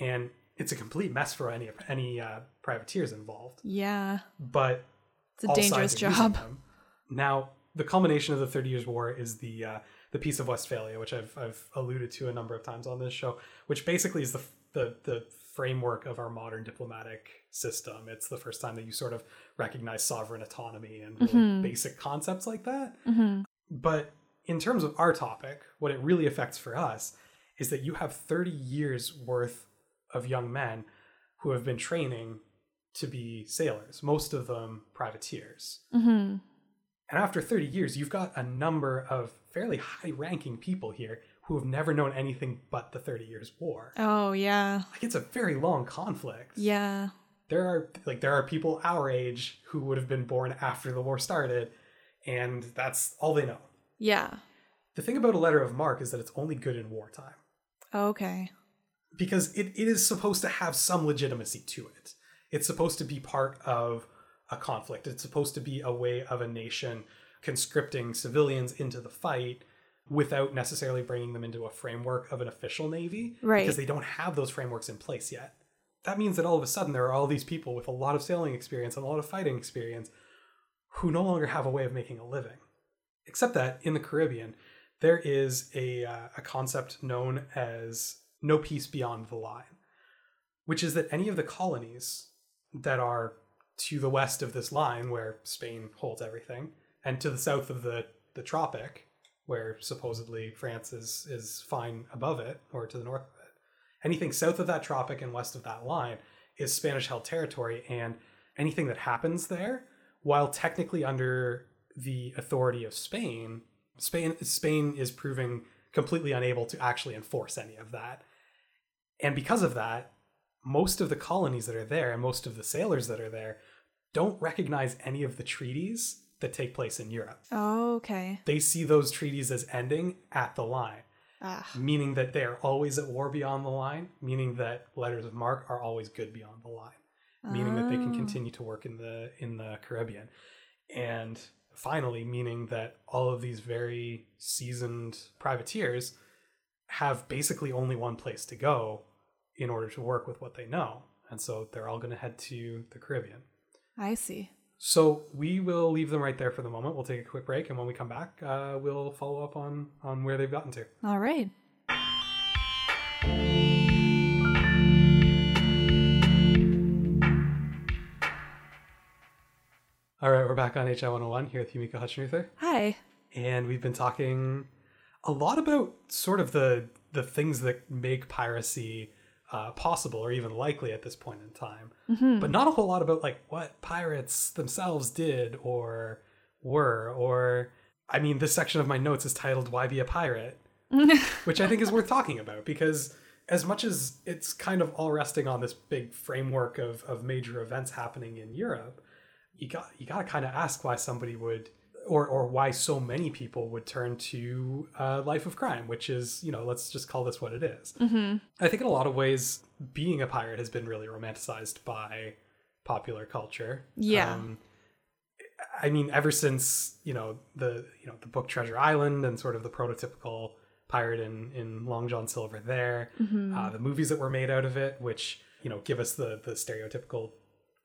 And it's a complete mess for any any uh, privateers involved. Yeah. But It's a dangerous sides are using job. them. Now, the culmination of the Thirty Years' War is the uh, the Peace of Westphalia, which I've I've alluded to a number of times on this show, which basically is the the the framework of our modern diplomatic system. It's the first time that you sort of recognize sovereign autonomy and really Mhm. basic concepts like that. hmm But in terms of our topic, what it really affects for us is that you have 30 years worth of young men who have been training to be sailors, most of them privateers. hmm And after 30 years, you've got a number of fairly high ranking people here who have never known anything but the 30 Years' War. Oh yeah. Like, it's a very long conflict. Yeah. There are like there are people our age who would have been born after the war started, and that's all they know. Yeah. The thing about a letter of marque is that it's only good in wartime oh, Okay. because it, it is supposed to have some legitimacy to it. It's supposed to be part of a conflict. It's supposed to be a way of a nation conscripting civilians into the fight without necessarily bringing them into a framework of an official navy Right. because they don't have those frameworks in place yet. That means that all of a sudden there are all these people with a lot of sailing experience and a lot of fighting experience who no longer have a way of making a living. Except that in the Caribbean, there is a, uh, a concept known as no peace beyond the line, which is that any of the colonies that are to the west of this line, where Spain holds everything, and to the south of the, the tropic, where supposedly France is, is fine above it, or to the north of it, anything south of that tropic and west of that line is Spanish held territory, and anything that happens there, while technically under the authority of Spain, Spain Spain is proving completely unable to actually enforce any of that. And because of that, most of the colonies that are there and most of the sailors that are there don't recognize any of the treaties that take place in Europe. Okay. They see those treaties as ending at the line Ah. meaning that they are always at war beyond the line, meaning that letters of marque are always good beyond the line, meaning that they can Oh. continue to work in the in the Caribbean. And finally, meaning that all of these very seasoned privateers have basically only one place to go in order to work with what they know. And so they're all going to head to the Caribbean. I see. So we will leave them right there for the moment. We'll take a quick break, and when we come back, uh, we'll follow up on on where they've gotten to. All right. All right, we're back on HI 101 here with Yumiko Hutchinuther, Hi. and we've been talking a lot about sort of the the things that make piracy uh, possible or even likely at this point in time, Mm-hmm. but not a whole lot about like what pirates themselves did or were. Or I mean, this section of my notes is titled "Why Be a Pirate," which I think is worth talking about because as much as it's kind of all resting on this big framework of, of major events happening in Europe, you got you got to kind of ask why somebody would or or why so many people would turn to uh, life of crime, which is you know let's just call this what it is. Mm-hmm. I think in a lot of ways, being a pirate has been really romanticized by popular culture. Yeah. Um, I mean, ever since you know the you know the book Treasure Island and sort of the prototypical pirate in in Long John Silver there, Mm-hmm. uh, the movies that were made out of it, which you know give us the the stereotypical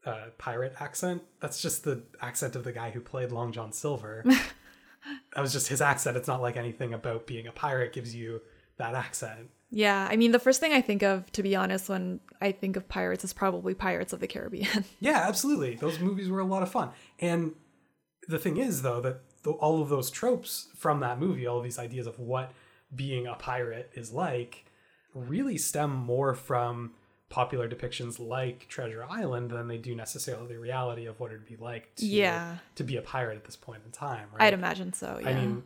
uh, pirate accent. That's just the accent of the guy who played Long John Silver. that was just his accent. It's not like anything about being a pirate gives you that accent. Yeah, I mean, the first thing I think of, to be honest, when I think of pirates is probably Pirates of the Caribbean. Yeah, absolutely. Those movies were a lot of fun. And the thing is, though, that all of those tropes from that movie, all of these ideas of what being a pirate is like, really stem more from popular depictions like Treasure Island than they do necessarily the reality of what it'd be like to, Yeah. to be a pirate at this point in time. Right? I'd imagine so. Yeah. I mean,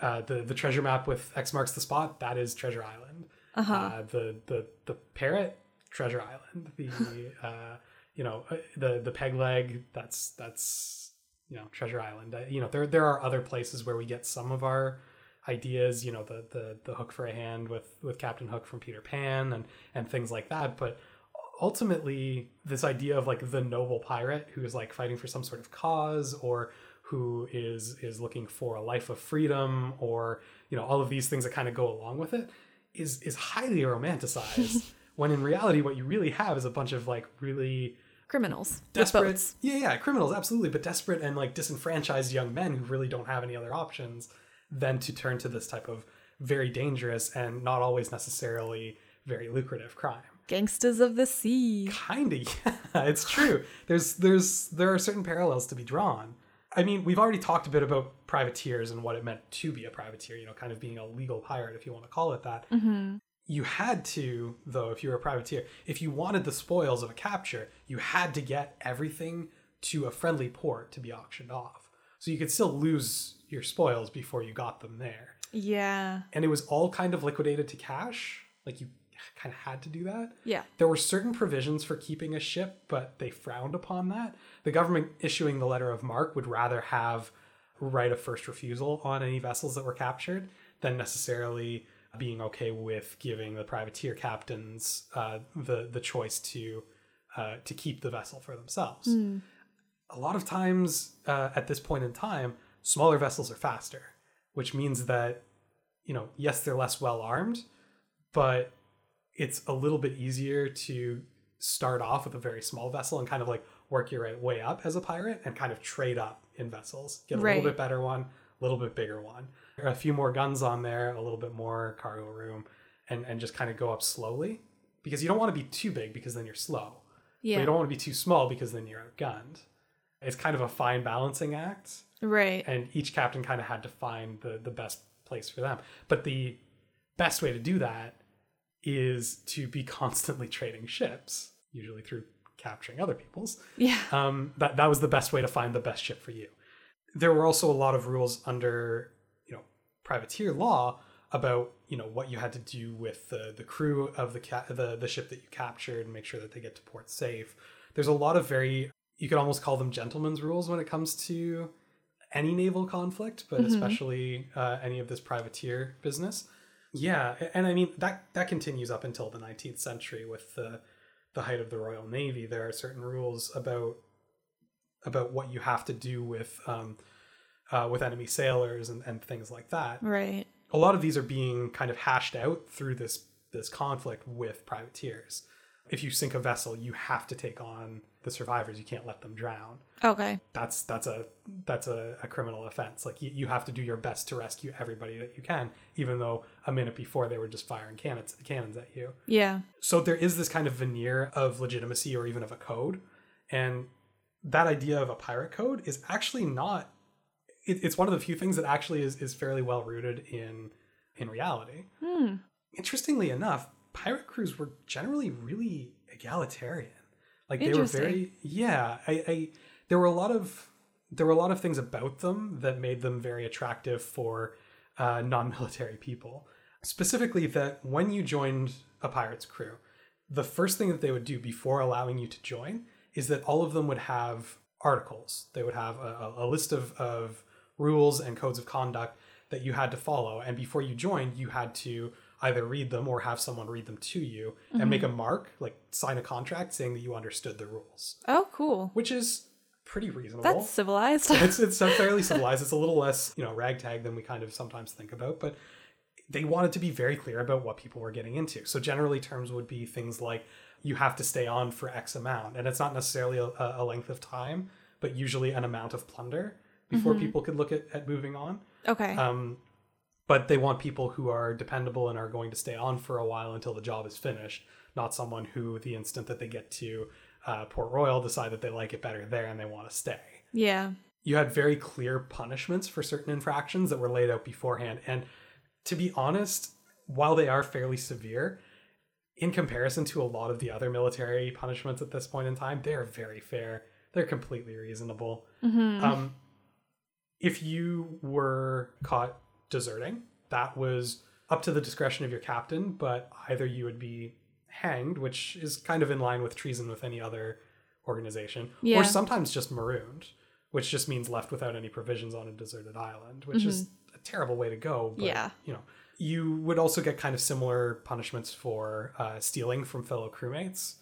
uh, the the treasure map with X marks the spot that is Treasure Island. Uh-huh. the the the parrot Treasure Island. The uh, you know uh, the the peg leg that's that's you know Treasure Island. Uh, you know there there are other places where we get some of our ideas. You know the the the hook for a hand with with Captain Hook from Peter Pan and and things like that. But ultimately, this idea of like the noble pirate who is like fighting for some sort of cause or who is is looking for a life of freedom or you know all of these things that kind of go along with it is is highly romanticized when in reality what you really have is a bunch of like really criminals. desperate yeah yeah criminals absolutely but desperate and like disenfranchised young men who really don't have any other options than to turn to this type of very dangerous and not always necessarily very lucrative crime. Gangsters of the sea. kind of yeah it's true. There's there's there are certain parallels to be drawn. I mean we've already talked a bit about privateers and what it meant to be a privateer you know kind of being a legal pirate if you want to call it that. Mm-hmm. You had to though if you were a privateer if you wanted the spoils of a capture you had to get everything to a friendly port to be auctioned off so you could still lose your spoils before you got them there Yeah. and it was all kind of liquidated to cash like you kind of had to do that Yeah. there were certain provisions for keeping a ship, but they frowned upon that. The government issuing the letter of marque would rather have right of first refusal on any vessels that were captured than necessarily being okay with giving the privateer captains uh, the the choice to uh, to keep the vessel for themselves. A lot of times uh, at this point in time, smaller vessels are faster, which means that you know yes they're less well armed, but it's a little bit easier to start off with a very small vessel and kind of like work your way up as a pirate and kind of trade up in vessels. Get a Right. little bit better one, a little bit bigger one, a few more guns on there, a little bit more cargo room, and and just kind of go up slowly because you don't want to be too big because then you're slow. But Yeah. you don't want to be too small because then you're outgunned. It's kind of a fine balancing act Right. and each captain kind of had to find the the best place for them. But the best way to do that is to be constantly trading ships, usually through capturing other people's. Yeah. Um, that that was the best way to find the best ship for you. There were also a lot of rules under you know privateer law about you know what you had to do with the the crew of the ca- the the ship that you captured and make sure that they get to port safe. There's a lot of very you could almost call them gentlemen's rules when it comes to any naval conflict, but especially uh, any of this privateer business. Yeah, and I mean that that continues up until the 19th century with the the height of the Royal Navy. There are certain rules about about what you have to do with um, uh, with enemy sailors and, and things like that. Right. A lot of these are being kind of hashed out through this this conflict with privateers. If you sink a vessel, you have to take on the survivors. You can't let them drown Okay. that's that's a that's a, a criminal offense like you, you have to do your best to rescue everybody that you can even though a minute before they were just firing cannons cannons at you Yeah. so there is this kind of veneer of legitimacy or even of a code and that idea of a pirate code is actually not it, it's one of the few things that actually is, is fairly well rooted in in reality Hmm. interestingly enough, pirate crews were generally really egalitarian. Like they were very yeah. I, I there were a lot of there were a lot of things about them that made them very attractive for uh, non-military people. Specifically, that when you joined a pirate's crew, the first thing that they would do before allowing you to join is that all of them would have articles. They would have a, a- list of, of rules and codes of conduct that you had to follow. And before you joined, you had to either read them or have someone read them to you and make a mark, like sign a contract saying that you understood the rules, Oh, cool. which is pretty reasonable. That's civilized. it's it's fairly civilized. It's a little less, you know, ragtag than we kind of sometimes think about, but they wanted to be very clear about what people were getting into. So generally, terms would be things like you have to stay on for X amount, and it's not necessarily a, a length of time, but usually an amount of plunder before people could look at, at moving on. Okay. Um, but they want people who are dependable and are going to stay on for a while until the job is finished, not someone who, the instant that they get to uh, Port Royal, decide that they like it better there and they want to stay. yeah. You had very clear punishments for certain infractions that were laid out beforehand. And to be honest, while they are fairly severe, in comparison to a lot of the other military punishments at this point in time, they are very fair. They're completely reasonable. Um, if you were caught deserting, that was up to the discretion of your captain, but either you would be hanged, which is kind of in line with treason with any other organization, Yeah. or sometimes just marooned, which just means left without any provisions on a deserted island, which is a terrible way to go. But, Yeah. You know, you would also get kind of similar punishments for uh, stealing from fellow crewmates,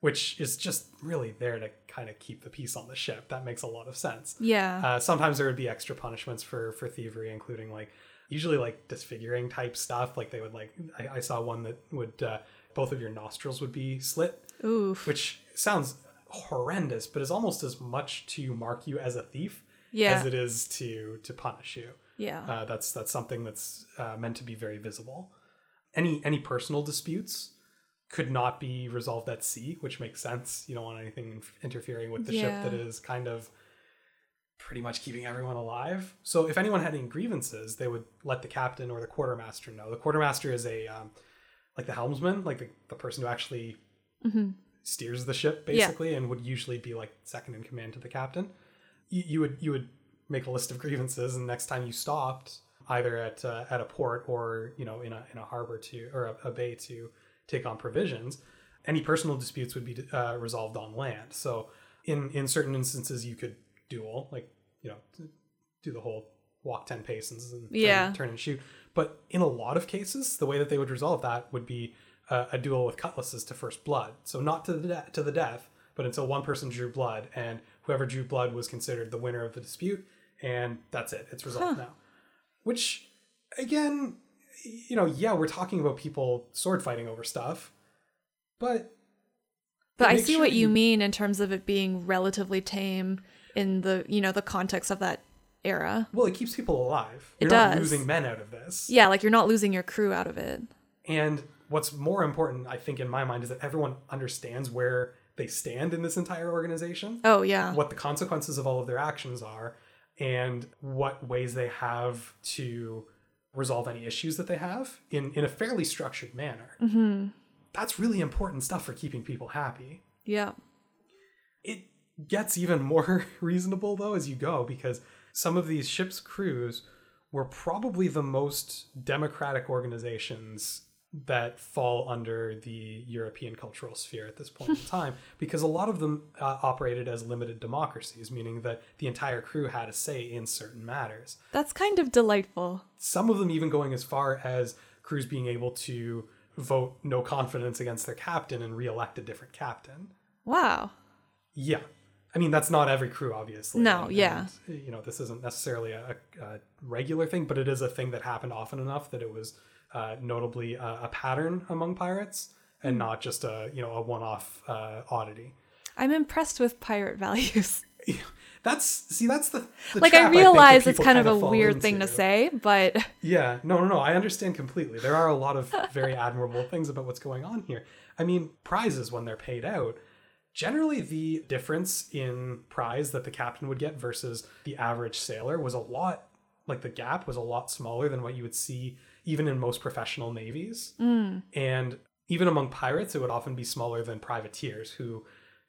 which is just really there to kind of keep the peace on the ship. That makes a lot of sense. Yeah. Uh, sometimes there would be extra punishments for for thievery, including like usually like disfiguring type stuff. Like they would like I, I saw one that would uh, both of your nostrils would be slit, Oof. which sounds horrendous, but is almost as much to mark you as a thief Yeah. as it is to to punish you. Yeah. Uh, that's that's something that's uh, meant to be very visible. Any any personal disputes could not be resolved at sea, which makes sense. You don't want anything interfering with the Yeah. ship that is kind of pretty much keeping everyone alive. So if anyone had any grievances, they would let the captain or the quartermaster know. The quartermaster is a um, like the helmsman, like the, the person who actually steers the ship Yeah. basically, and would usually be like second in command to the captain. You, you would you would make a list of grievances, and next time you stopped, either at uh, at a port or you know in a in a harbor to or a, a bay to take on provisions, any personal disputes would be uh, resolved on land. So in in certain instances, you could duel, like you know, do the whole walk ten paces and turn, Yeah. turn and shoot. But in a lot of cases, the way that they would resolve that would be uh, a duel with cutlasses to first blood. So not to the de- to the death, but until one person drew blood, and whoever drew blood was considered the winner of the dispute, and that's it. It's resolved now. Which, again, you know, yeah, we're talking about people sword fighting over stuff, but But I see sure what you you- mean in terms of it being relatively tame in the, you know, the context of that era. well, it keeps people alive. It You're not does. losing men out of this. Yeah, like you're not losing your crew out of it. And what's more important, I think, in my mind, is that everyone understands where they stand in this entire organization, Oh, yeah. what the consequences of all of their actions are, and what ways they have to resolve any issues that they have in, in a fairly structured manner. Mm-hmm. That's really important stuff for keeping people happy. Yeah. Gets even more reasonable, though, as you go, because some of these ships' crews were probably the most democratic organizations that fall under the European cultural sphere at this point in time, because a lot of them uh, operated as limited democracies, meaning that the entire crew had a say in certain matters. That's kind of delightful. Some of them even going as far as crews being able to vote no confidence against their captain and re-elect a different captain. Wow. Yeah. I mean, that's not every crew, obviously. No, And- yeah. and, you know, this isn't necessarily a, a regular thing, but it is a thing that happened often enough that it was uh, notably a, a pattern among pirates and not just a, you know, a one-off uh, oddity. I'm impressed with pirate values. That's see, that's the, the like I trap, think, that realize it's people kind of a weird thing to say, but Yeah, no, no, no. I understand completely. There are a lot of very admirable things about what's going on here. I mean, prizes when they're paid out, generally the difference in prize that the captain would get versus the average sailor was a lot like the gap was a lot smaller than what you would see even in most professional navies. And even among pirates, it would often be smaller than privateers who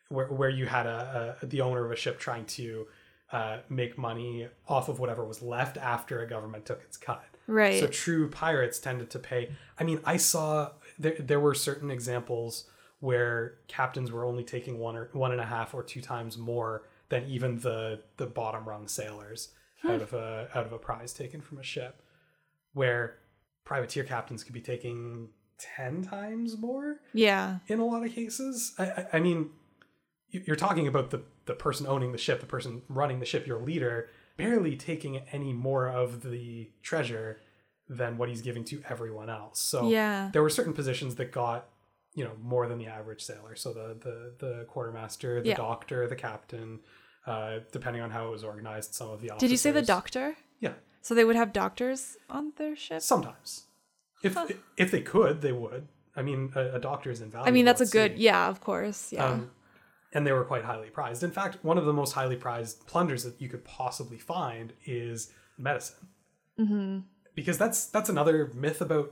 where, where you had a, a the owner of a ship trying to uh, make money off of whatever was left after a government took its cut. right. So true pirates tended to pay. I mean, I saw there there were certain examples where captains were only taking one or one and a half or two times more than even the the bottom rung sailors hmm. out of a out of a prize taken from a ship, where privateer captains could be taking ten times more yeah. in a lot of cases. I, I, I mean, you- you're talking about the the person owning the ship, the person running the ship, your leader, barely taking any more of the treasure than what he's giving to everyone else. So Yeah. there were certain positions that got you know more than the average sailor. So the the the quartermaster, the Yeah. doctor, the captain, uh, depending on how it was organized. Some of the officers. Did you say the doctor? Yeah, So they would have doctors on their ship? sometimes. If if they could, they would. I mean, a, a doctor is invaluable. I mean, that's a good, sea. yeah, of course. Yeah. Um, and they were quite highly prized. In fact, one of the most highly prized plunders that you could possibly find is medicine, mm-hmm. because that's that's another myth about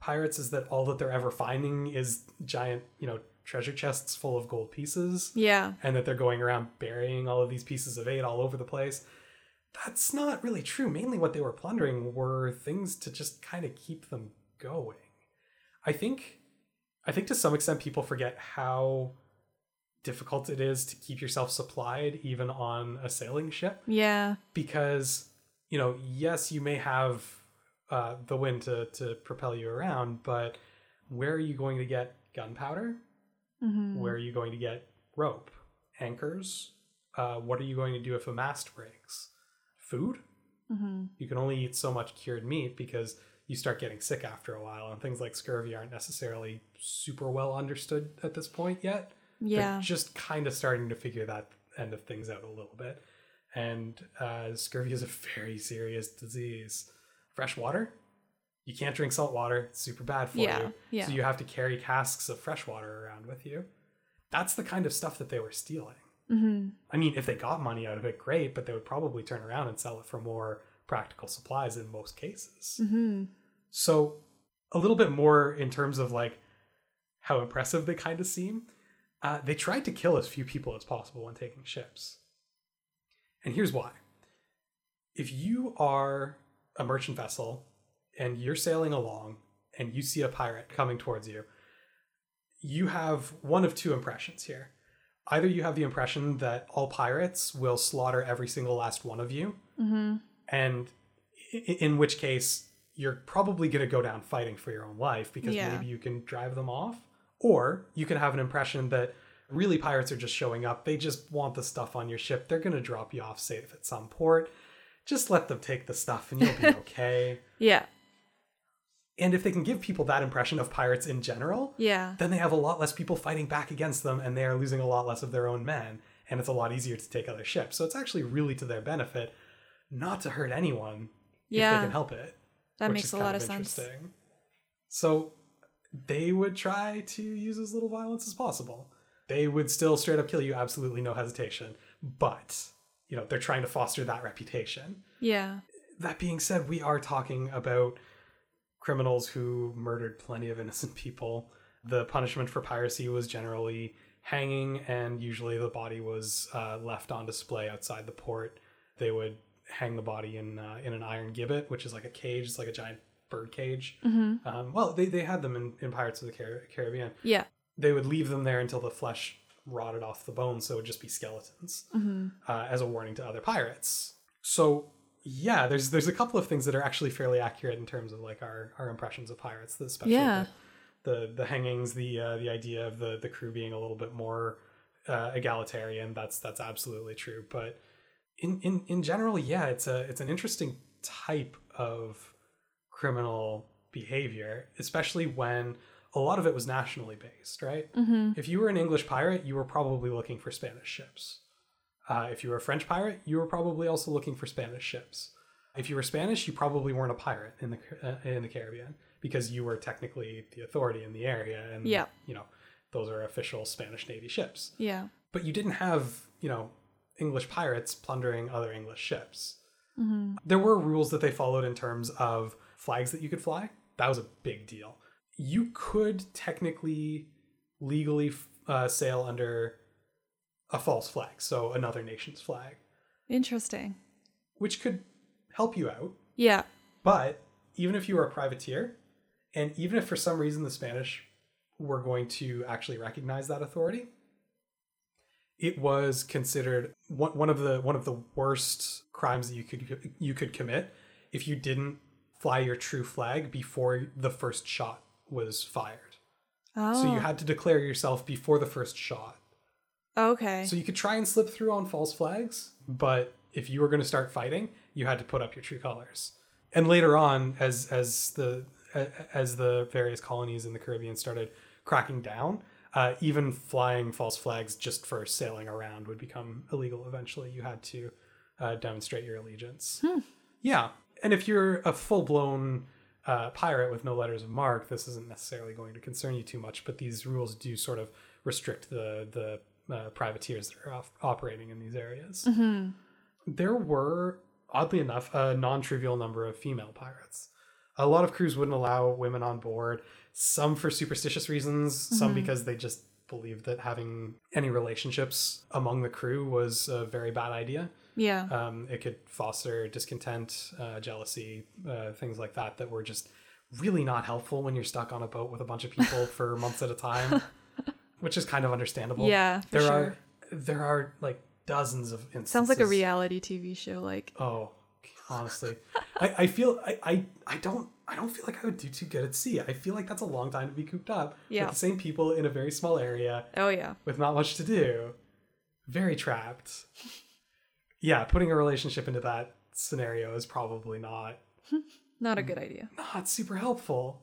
pirates is that all that they're ever finding is giant, you know, treasure chests full of gold pieces, yeah. and that they're going around burying all of these pieces of eight all over the place. That's not really true. Mainly, what they were plundering were things to just kind of keep them going. I think, I think to some extent, people forget how difficult it is to keep yourself supplied even on a sailing ship Yeah. because you know yes you may have uh, the wind to, to propel you around but where are you going to get gunpowder Mm-hmm. where are you going to get rope anchors uh, what are you going to do if a mast breaks food Mm-hmm. you can only eat so much cured meat because you start getting sick after a while and things like scurvy aren't necessarily super well understood at this point yet Yeah. they're just kind of starting to figure that end of things out a little bit. And uh, scurvy is a very serious disease. Fresh water, you can't drink salt water; it's super bad for Yeah, you. yeah. So you have to carry casks of fresh water around with you. That's the kind of stuff that they were stealing. Mm-hmm. I mean, if they got money out of it, great, but they would probably turn around and sell it for more practical supplies in most cases. Mm-hmm. So, a little bit more in terms of like how impressive they kind of seem. Uh, they tried to kill as few people as possible when taking ships. And here's why. If you are a merchant vessel and you're sailing along and you see a pirate coming towards you, you have one of two impressions here. Either you have the impression that all pirates will slaughter every single last one of you, Mm-hmm. and in which case you're probably going to go down fighting for your own life because Yeah. maybe you can drive them off or you can have an impression that really pirates are just showing up they just want the stuff on your ship they're going to drop you off safe at some port just let them take the stuff and you'll be okay Yeah. and if they can give people that impression of pirates in general Yeah. then they have a lot less people fighting back against them and they are losing a lot less of their own men and it's a lot easier to take other ships so it's actually really to their benefit not to hurt anyone if Yeah. they can help it That makes a lot of sense. so they would try to use as little violence as possible they would still straight up kill you absolutely no hesitation but you know they're trying to foster that reputation Yeah. that being said, we are talking about criminals who murdered plenty of innocent people. The punishment for piracy was generally hanging, and usually the body was uh, left on display outside the port. They would hang the body in uh, in an iron gibbet, which is like a cage. It's like a giant bird cage. Mm-hmm. Um, well, they, they had them in, in Pirates of the Car- Caribbean. Yeah. They would leave them there until the flesh rotted off the bones, so it would just be skeletons Mm-hmm. uh, as a warning to other pirates. So yeah, there's there's a couple of things that are actually fairly accurate in terms of like our our impressions of pirates, especially Yeah. the, the the hangings, the uh, the idea of the the crew being a little bit more uh, egalitarian. That's that's absolutely true. But in in in general, yeah, it's a it's an interesting type of criminal behavior, especially when a lot of it was nationally based, right? Mm-hmm. If you were an English pirate, you were probably looking for Spanish ships. Uh, if you were a French pirate, you were probably also looking for Spanish ships. If you were Spanish, you probably weren't a pirate in the uh, in the Caribbean because you were technically the authority in the area, and Yeah. you know those are official Spanish Navy ships. Yeah. But you didn't have you know English pirates plundering other English ships. Mm-hmm. There were rules that they followed in terms of flags that you could fly. That was a big deal. You could technically, legally uh, sail under a false flag, so another nation's flag, Interesting. which could help you out. Yeah. But even if you were a privateer, and even if for some reason the Spanish were going to actually recognize that authority, it was considered one, one of the one of the worst crimes that you could you could commit if you didn't fly your true flag before the first shot was fired. Oh. So you had to declare yourself before the first shot. okay. So you could try and slip through on false flags, but if you were going to start fighting, you had to put up your true colors. and later on, as as the as the various colonies in the Caribbean started cracking down, uh, even flying false flags just for sailing around would become illegal. Eventually, you had to uh, demonstrate your allegiance. Yeah, and if you're a full blown uh, pirate with no letters of marque, this isn't necessarily going to concern you too much. But these rules do sort of restrict the the uh, privateers that are off- operating in these areas. There were, oddly enough, a non-trivial number of female pirates. A lot of crews wouldn't allow women on board. Some for superstitious reasons, some because they just believed that having any relationships among the crew was a very bad idea. Yeah. Um, it could foster discontent, uh, jealousy, uh, things like that that were just really not helpful when you're stuck on a boat with a bunch of people for months at a time, which is kind of understandable. Yeah, there sure. are there are like dozens of instances. Sounds like a reality TV show. Like, Oh, honestly, I, I feel I, I I don't I don't feel like I would do too good at sea. I feel like that's a long time to be cooped up Yeah. with the same people in a very small area oh yeah, with not much to do. Very trapped. Yeah, putting a relationship into that scenario is probably not not a good idea. not super helpful.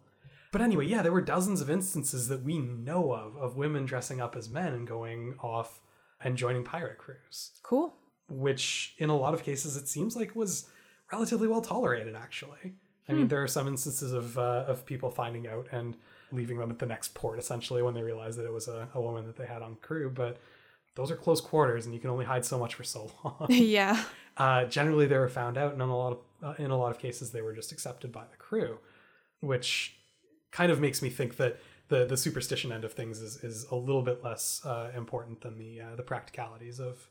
But anyway, yeah, there were dozens of instances that we know of of women dressing up as men and going off and joining pirate crews, Cool. which in a lot of cases it seems like was relatively well tolerated actually. I mean, there are some instances of uh, of people finding out and leaving them at the next port essentially when they realized that it was a, a woman that they had on crew, but those are close quarters and you can only hide so much for so long. yeah. Uh, generally, they were found out, and in a lot of uh, in a lot of cases, they were just accepted by the crew, which kind of makes me think that the the superstition end of things is is a little bit less uh, important than the uh, the practicalities of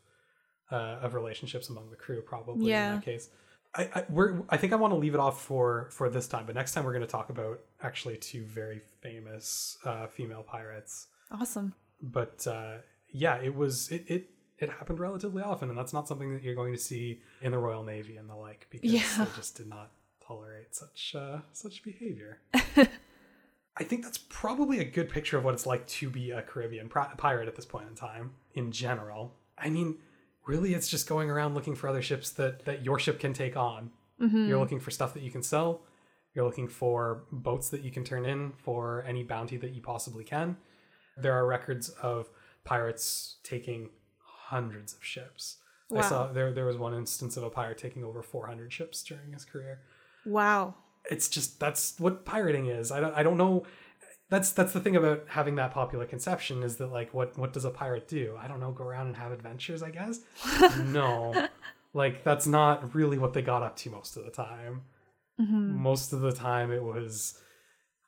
uh, of relationships among the crew. Probably Yeah. in that case. I, I we're I think I want to leave it off for for this time, but next time we're going to talk about actually two very famous uh, female pirates Awesome. but uh, yeah, it was it, it it happened relatively often, and that's not something that you're going to see in the Royal Navy and the like because Yeah. they just did not tolerate such uh, such behavior. I think that's probably a good picture of what it's like to be a Caribbean pri- pirate at this point in time. In general, I mean, really, it's just going around looking for other ships that that your ship can take on. You're looking for stuff that you can sell. You're looking for boats that you can turn in for any bounty that you possibly can. There are records of pirates taking hundreds of ships. I saw there there was one instance of a pirate taking over 400 ships during his career. Wow. It's just that's what pirating is. I don't I don't know that's that's the thing about having that popular conception is that like what what does a pirate do? I don't know, go around and have adventures, I guess. no. Like that's not really what they got up to most of the time. Mm-hmm. Most of the time it was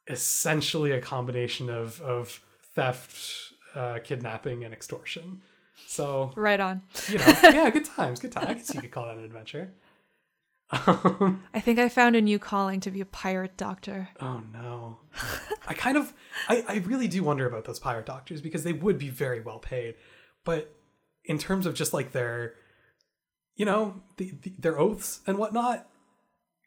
essentially a combination of of theft, uh, kidnapping, and extortion. So Right on. you know, yeah, good times, good times. I guess you could call that an adventure. Um, I think I found a new calling to be a pirate doctor. oh no, I kind of, I, I really do wonder about those pirate doctors because they would be very well paid, but in terms of just like their, you know, the, the, their oaths and whatnot,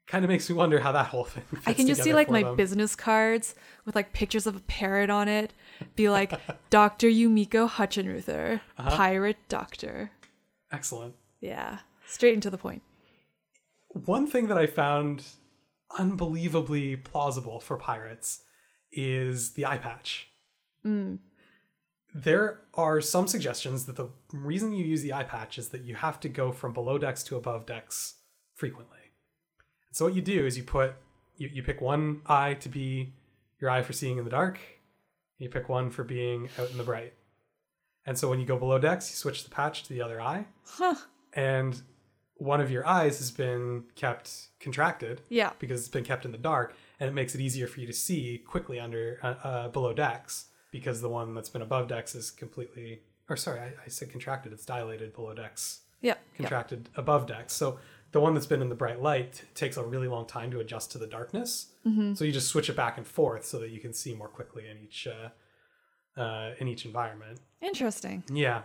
kind of makes me wonder how that whole thing. Fits I can just see like my them. business cards with like pictures of a parrot on it. Be like Dr. Yumiko Hutchinruther, Uh-huh. pirate doctor. Excellent. Yeah. Straight into the point. One thing that I found unbelievably plausible for pirates is the eye patch. There are some suggestions that the reason you use the eye patch is that you have to go from below decks to above decks frequently. So what you do is you put you, you pick one eye to be your eye for seeing in the dark, you pick one for being out in the bright. And so when you go below decks, you switch the patch to the other eye. Huh. And one of your eyes has been kept contracted Yeah. because it's been kept in the dark, and it makes it easier for you to see quickly under uh, uh, below decks because the one that's been above decks is completely, or sorry, I, I said contracted. It's dilated below decks, Yeah. yeah. contracted above decks. So the one that's been in the bright light takes a really long time to adjust to the darkness. So you just switch it back and forth so that you can see more quickly in each uh, uh, in each environment. Interesting. Yeah.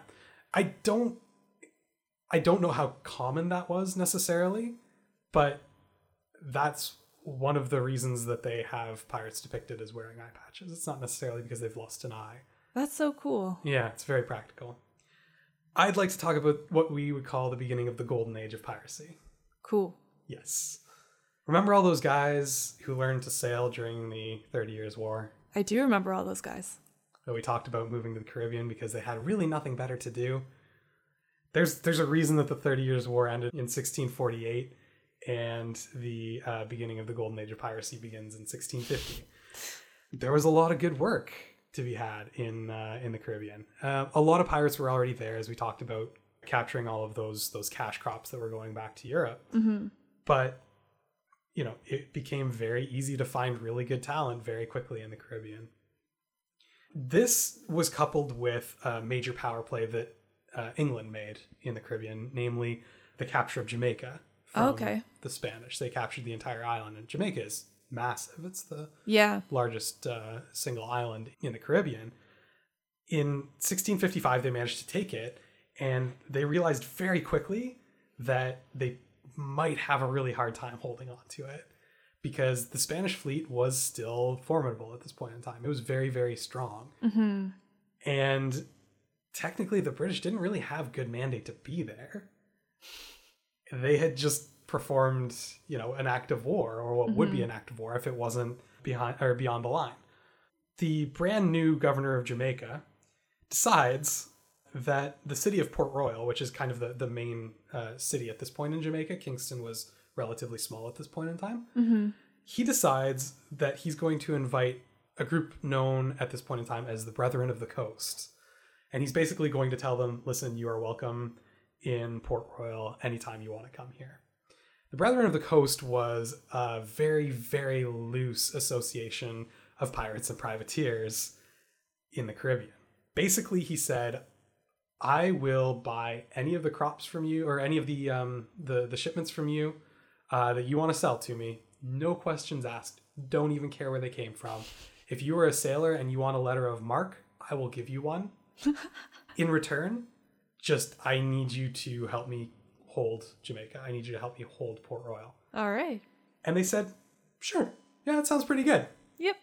I don't I don't know how common that was necessarily, but that's one of the reasons that they have pirates depicted as wearing eye patches. It's not necessarily because they've lost an eye. That's so cool. Yeah, it's very practical. I'd like to talk about what we would call the beginning of the golden age of piracy. Cool. Yes. Remember all those guys who learned to sail during the Thirty Years' War? I do remember all those guys. That we talked about moving to the Caribbean because they had really nothing better to do. There's there's a reason that the Thirty Years' War ended in 1648 and the uh, beginning of the Golden Age of piracy begins in 1650. There was a lot of good work to be had in uh, in the Caribbean. Uh, a lot of pirates were already there, as we talked about, capturing all of those those cash crops that were going back to Europe. Mm-hmm. But you know, it became very easy to find really good talent very quickly in the Caribbean. This was coupled with a major power play that uh, England made in the Caribbean, namely the capture of Jamaica from Okay. the Spanish. They captured the entire island, and Jamaica is massive. It's the Yeah. largest uh, single island in the Caribbean. In 1655, they managed to take it, and they realized very quickly that they might have a really hard time holding on to it because the Spanish fleet was still formidable at this point in time. It was very, very strong. Mm-hmm. And technically, the British didn't really have good mandate to be there. They had just performed, you know, an act of war, or what would be an act of war if it wasn't behind or beyond the line. The brand new governor of Jamaica decides that the city of Port Royal, which is kind of the, the main uh, city at this point in Jamaica, Kingston was relatively small at this point in time. Mm-hmm. He decides that he's going to invite a group known at this point in time as the Brethren of the Coast. And he's basically going to tell them, listen, you are welcome in Port Royal anytime you want to come here. The Brethren of the Coast was a very, very loose association of pirates and privateers in the Caribbean. Basically, he said, I will buy any of the crops from you or any of the um, the, the shipments from you uh, that you want to sell to me. No questions asked. Don't even care where they came from. If you are a sailor and you want a letter of marque, I will give you one. In return, just I need you to help me hold Jamaica. I need you to help me hold Port Royal. All right. And they said, sure. Yeah, that sounds pretty good. Yep.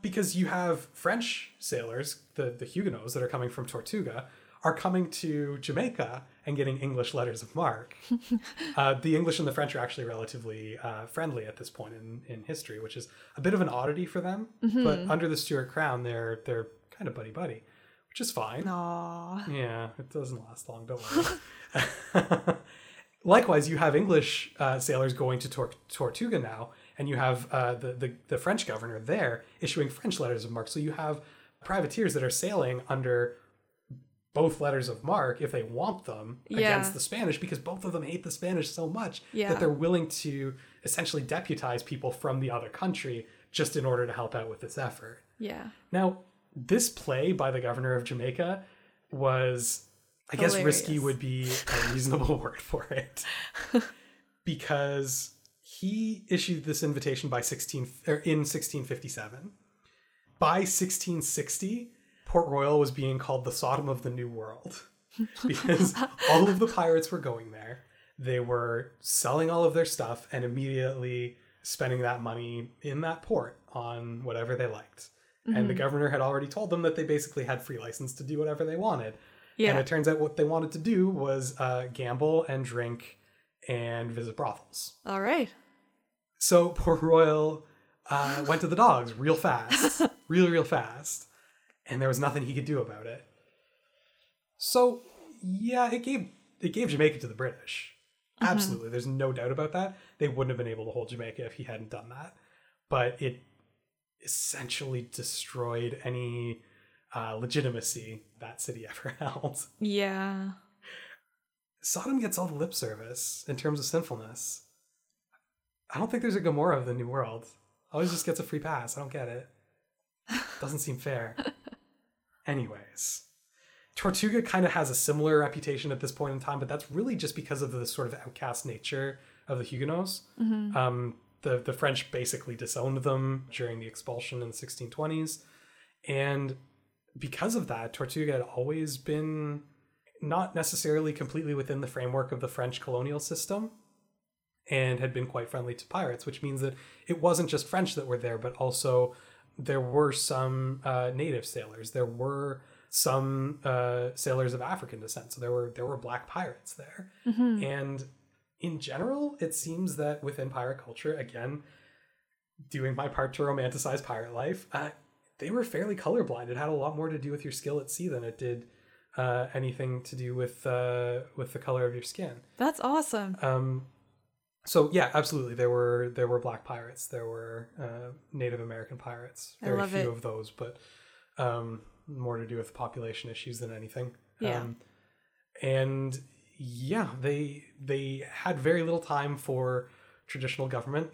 Because you have French sailors, the, the Huguenots that are coming from Tortuga, are coming to Jamaica and getting English letters of marque. uh, the English and the French are actually relatively uh, friendly at this point in, in history, which is a bit of an oddity for them. But under the Stuart crown, they're they're kind of buddy buddy, which is fine. Aw. Yeah, it doesn't last long. Don't worry. Likewise, you have English uh, sailors going to Tor- Tortuga now, and you have uh, the, the the French governor there issuing French letters of marque. So you have privateers that are sailing under both letters of marque if they want them Yeah. against the Spanish, because both of them hate the Spanish so much Yeah. that they're willing to essentially deputize people from the other country just in order to help out with this effort. Yeah. Now, this play by the governor of Jamaica was, I guess, risky would be a reasonable word for it, because he issued this invitation by 16 or in 1657. By 1660, Port Royal was being called the Sodom of the New World because all of the pirates were going there. They were selling all of their stuff and immediately spending that money in that port on whatever they liked. And the governor had already told them that they basically had free license to do whatever they wanted. Yeah. And it turns out what they wanted to do was uh, gamble and drink and visit brothels. All right. So Port Royal uh, went to the dogs real fast, real, real fast, and there was nothing he could do about it. So yeah, it gave it gave Jamaica to the British. Absolutely, there's no doubt about that. They wouldn't have been able to hold Jamaica if he hadn't done that. But it essentially destroyed any uh, legitimacy that city ever held. Yeah. Sodom gets all the lip service in terms of sinfulness. I don't think there's a Gomorrah of the New World. Always just gets a free pass. I don't get it. Doesn't seem fair. Anyways, Tortuga kind of has a similar reputation at this point in time, but that's really just because of the sort of outcast nature of the Huguenots. Um, the the French basically disowned them during the expulsion in the 1620s, and because of that, Tortuga had always been not necessarily completely within the framework of the French colonial system and had been quite friendly to pirates, which means that it wasn't just French that were there, but also there were some uh, native sailors. There were some uh, sailors of African descent. So there were there were black pirates there, and in general, it seems that within pirate culture, again, doing my part to romanticize pirate life, uh, they were fairly colorblind. It had a lot more to do with your skill at sea than it did uh, anything to do with uh, with the color of your skin. That's awesome. Um, so yeah, absolutely. There were there were black pirates. There were uh, Native American pirates. I Very love few it. of those, but um, more to do with population issues than anything. Yeah. Um, and yeah, they they had very little time for traditional government,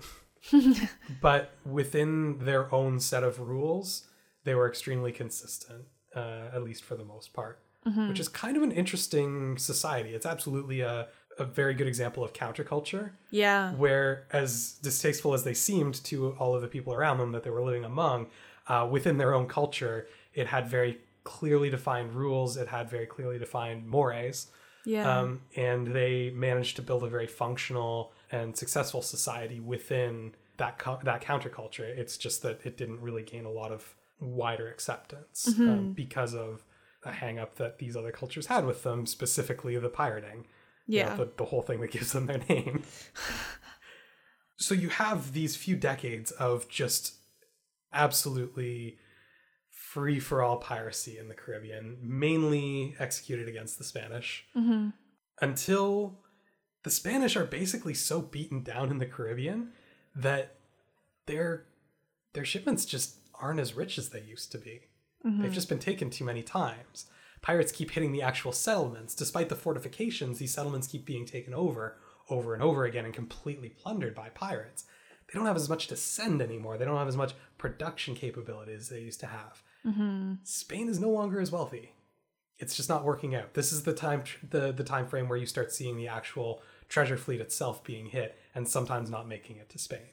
but within their own set of rules, they were extremely consistent, uh, at least for the most part. Which is kind of an interesting society. It's absolutely a, a very good example of counterculture Yeah. where as distasteful as they seemed to all of the people around them that they were living among uh, within their own culture it had very clearly defined rules it had very clearly defined mores Yeah. um, and they managed to build a very functional and successful society within that co- that counterculture it's just that it didn't really gain a lot of wider acceptance um, because of a hang up that these other cultures had with them specifically the pirating you know, Yeah. the, the whole thing that gives them their name. so you have these few decades of just absolutely free for all piracy in the Caribbean, mainly executed against the Spanish, hmm until the Spanish are basically so beaten down in the Caribbean that their their shipments just aren't as rich as they used to be. They've just been taken too many times. Pirates keep hitting the actual settlements. Despite the fortifications, these settlements keep being taken over, over and over again, and completely plundered by pirates. They don't have as much to send anymore. They don't have as much production capability as they used to have. Mm-hmm. Spain is no longer as wealthy. It's just not working out. This is the time the the time frame where you start seeing the actual treasure fleet itself being hit and sometimes not making it to Spain.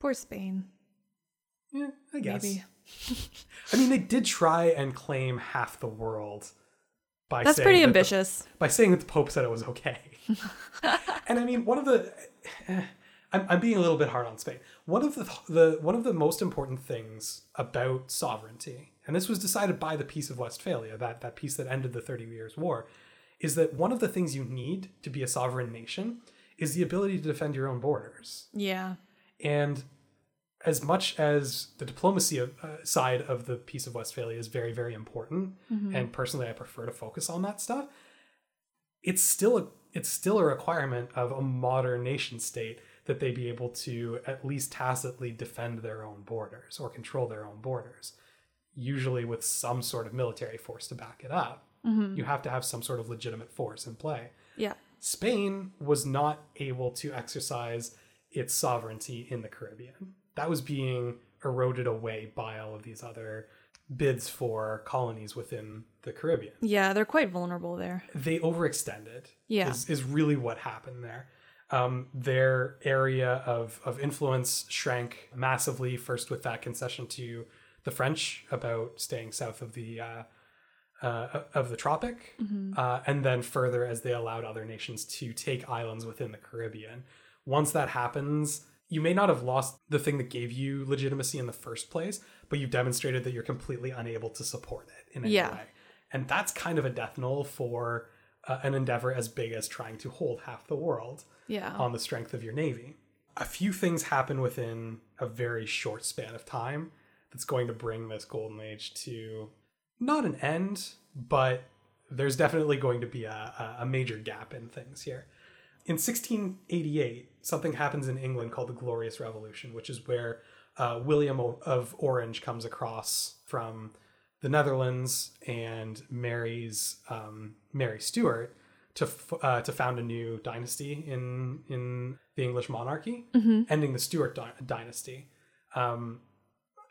Poor Spain. Yeah, I guess. Maybe. I mean, they did try and claim half the world by That's pretty that the- ambitious. by saying that the Pope said it was okay. and I mean, one of the eh, I'm, I'm being a little bit hard on Spain. One of the the one of the most important things about sovereignty, and this was decided by the Peace of Westphalia, that that peace that ended the Thirty Years' War, is that one of the things you need to be a sovereign nation is the ability to defend your own borders. Yeah. And as much as the diplomacy of, uh, side of the Peace of Westphalia is very, very important, and personally, I prefer to focus on that stuff. It's still a it's still a requirement of a modern nation state that they be able to at least tacitly defend their own borders or control their own borders, usually with some sort of military force to back it up. You have to have some sort of legitimate force in play. Yeah. Spain was not able to exercise its sovereignty in the Caribbean. That was being eroded away by all of these other bids for colonies within the Caribbean. Yeah, they're quite vulnerable there. They overextended. Yeah. Is, is really what happened there. Um, their area of, of influence shrank massively, first with that concession to the French about staying south of the uh, uh, of the tropic, uh, and then further as they allowed other nations to take islands within the Caribbean. Once that happens, you may not have lost the thing that gave you legitimacy in the first place, but you've demonstrated that you're completely unable to support it in any Yeah. way. And that's kind of a death knell for uh, an endeavor as big as trying to hold half the world Yeah. on the strength of your navy. A few things happen within a very short span of time that's going to bring this golden age to not an end, but there's definitely going to be a, a- a major gap in things here. In 1688, something happens in England called the Glorious Revolution, which is where uh, William of Orange comes across from the Netherlands and marries um, Mary Stuart to f- uh, to found a new dynasty in in the English monarchy, ending the Stuart dy- dynasty. Um,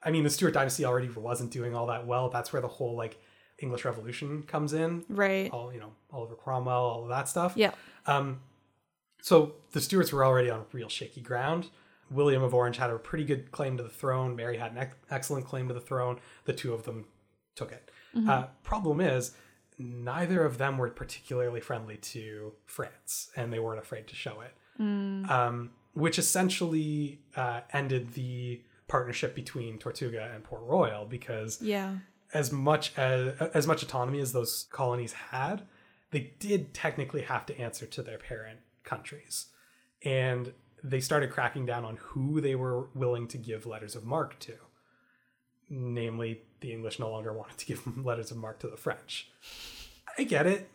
I mean, the Stuart dynasty already wasn't doing all that well. That's where the whole like English Revolution comes in. Right. All you know, Oliver Cromwell, all of that stuff. Yeah. Um, so the Stuarts were already on real shaky ground. William of Orange had a pretty good claim to the throne. Mary had an ex- excellent claim to the throne. The two of them took it. Uh, problem is, neither of them were particularly friendly to France, and they weren't afraid to show it. Um, which essentially uh, ended the partnership between Tortuga and Port Royal because Yeah. as much as as much autonomy as those colonies had, they did technically have to answer to their parent countries. and they started cracking down on who they were willing to give letters of marque to. Namely, the English no longer wanted to give letters of marque to the French. I get it.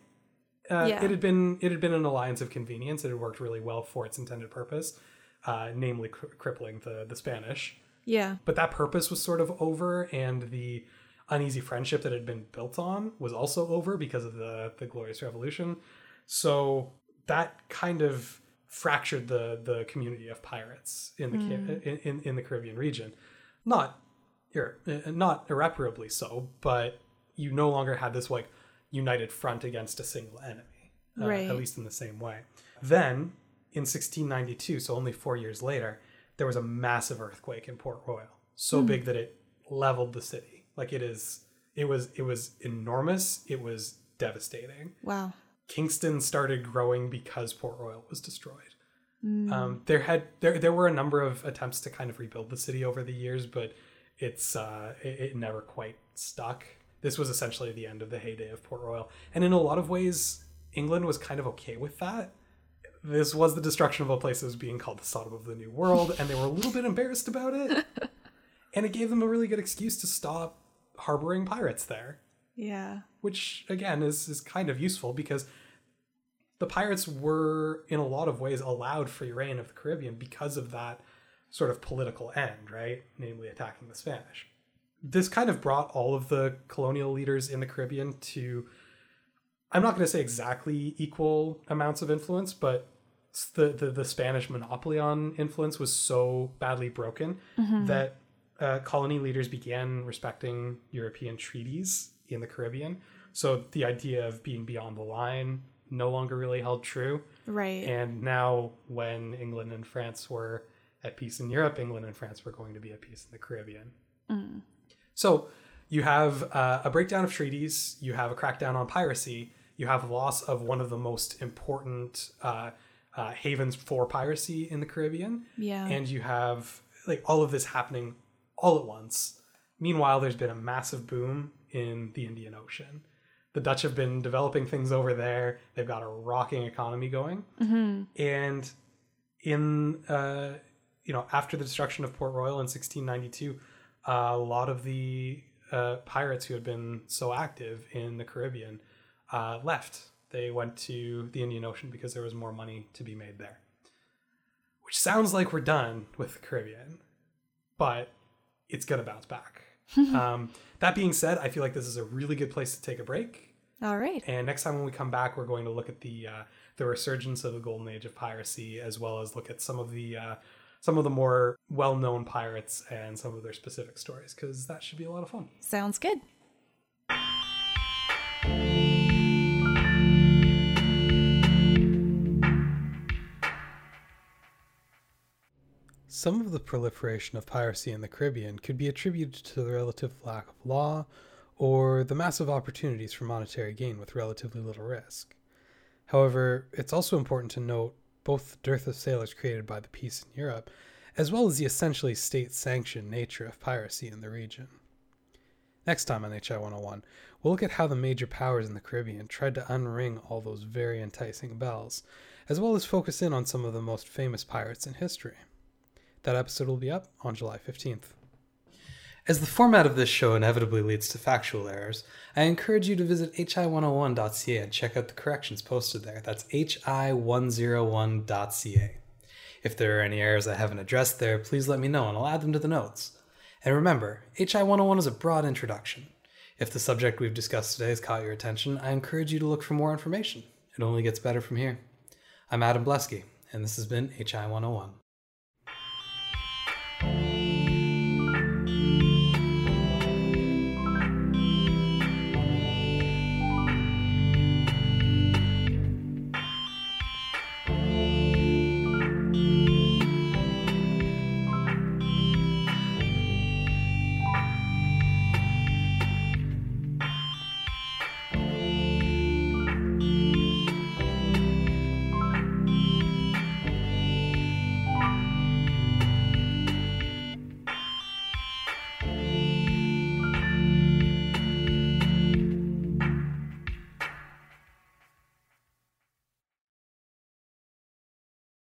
Uh, Yeah. It had been it had been an alliance of convenience. It had worked really well for its intended purpose, uh, namely cri- crippling the the Spanish. Yeah. But that purpose was sort of over, and the uneasy friendship that had been built on was also over because of the the Glorious Revolution. So that kind of fractured the the community of pirates in the Ca- in, in in the Caribbean region. Not uh, not irreparably so, but you no longer had this like united front against a single enemy, uh, Right. at least in the same way. Then in 1692, so only four years later, there was a massive earthquake in Port Royal, so big that it leveled the city. Like it is, it was, it was enormous. It was devastating. Wow. Kingston started growing because Port Royal was destroyed. Um, there had there there were a number of attempts to kind of rebuild the city over the years, but it's uh, it, it never quite stuck. This was essentially the end of the heyday of Port Royal, and in a lot of ways, England was kind of okay with that. This was the destruction of a place that was being called the Sodom of the New World, and they were a little bit embarrassed about it. and it gave them a really good excuse to stop harboring pirates there Yeah. which again is is kind of useful because the pirates were in a lot of ways allowed free rein of the Caribbean because of that sort of political end, right? Namely attacking the Spanish. This kind of brought all of the colonial leaders in the Caribbean to I'm not going to say exactly equal amounts of influence, but the, the, the Spanish monopoly on influence was so badly broken that uh, colony leaders began respecting European treaties in the Caribbean. So the idea of being beyond the line no longer really held true. Right. And now, when England and France were at peace in Europe, England and France were going to be at peace in the Caribbean. So you have uh, a breakdown of treaties, you have a crackdown on piracy, you have loss of one of the most important uh, uh, havens for piracy in the Caribbean, yeah. and you have like all of this happening all at once. Meanwhile, there's been a massive boom in the Indian Ocean. The Dutch have been developing things over there. They've got a rocking economy going, and in uh, you know after the destruction of Port Royal in 1692, a lot of the uh, pirates who had been so active in the Caribbean uh, left. They went to the Indian Ocean because there was more money to be made there. Which sounds like we're done with the Caribbean, but it's gonna bounce back. um, that being said, I feel like this is a really good place to take a break. All right. And next time when we come back, we're going to look at the uh, the resurgence of the golden age of piracy, as well as look at some of the uh, some of the more well known pirates and some of their specific stories, because that should be a lot of fun. Sounds good. Some of the proliferation of piracy in the Caribbean could be attributed to the relative lack of law or the massive opportunities for monetary gain with relatively little risk. However, it's also important to note both the dearth of sailors created by the peace in Europe, as well as the essentially state sanctioned nature of piracy in the region. Next time on HI 101, we'll look at how the major powers in the Caribbean tried to unring all those very enticing bells, as well as focus in on some of the most famous pirates in history. That episode will be up on July 15th. As the format of this show inevitably leads to factual errors, I encourage you to visit hi101.ca and check out the corrections posted there. That's hi101.ca. If there are any errors I haven't addressed there, please let me know and I'll add them to the notes. And remember, HI101 is a broad introduction. If the subject we've discussed today has caught your attention, I encourage you to look for more information. It only gets better from here. I'm Adam Blesky, and this has been HI101.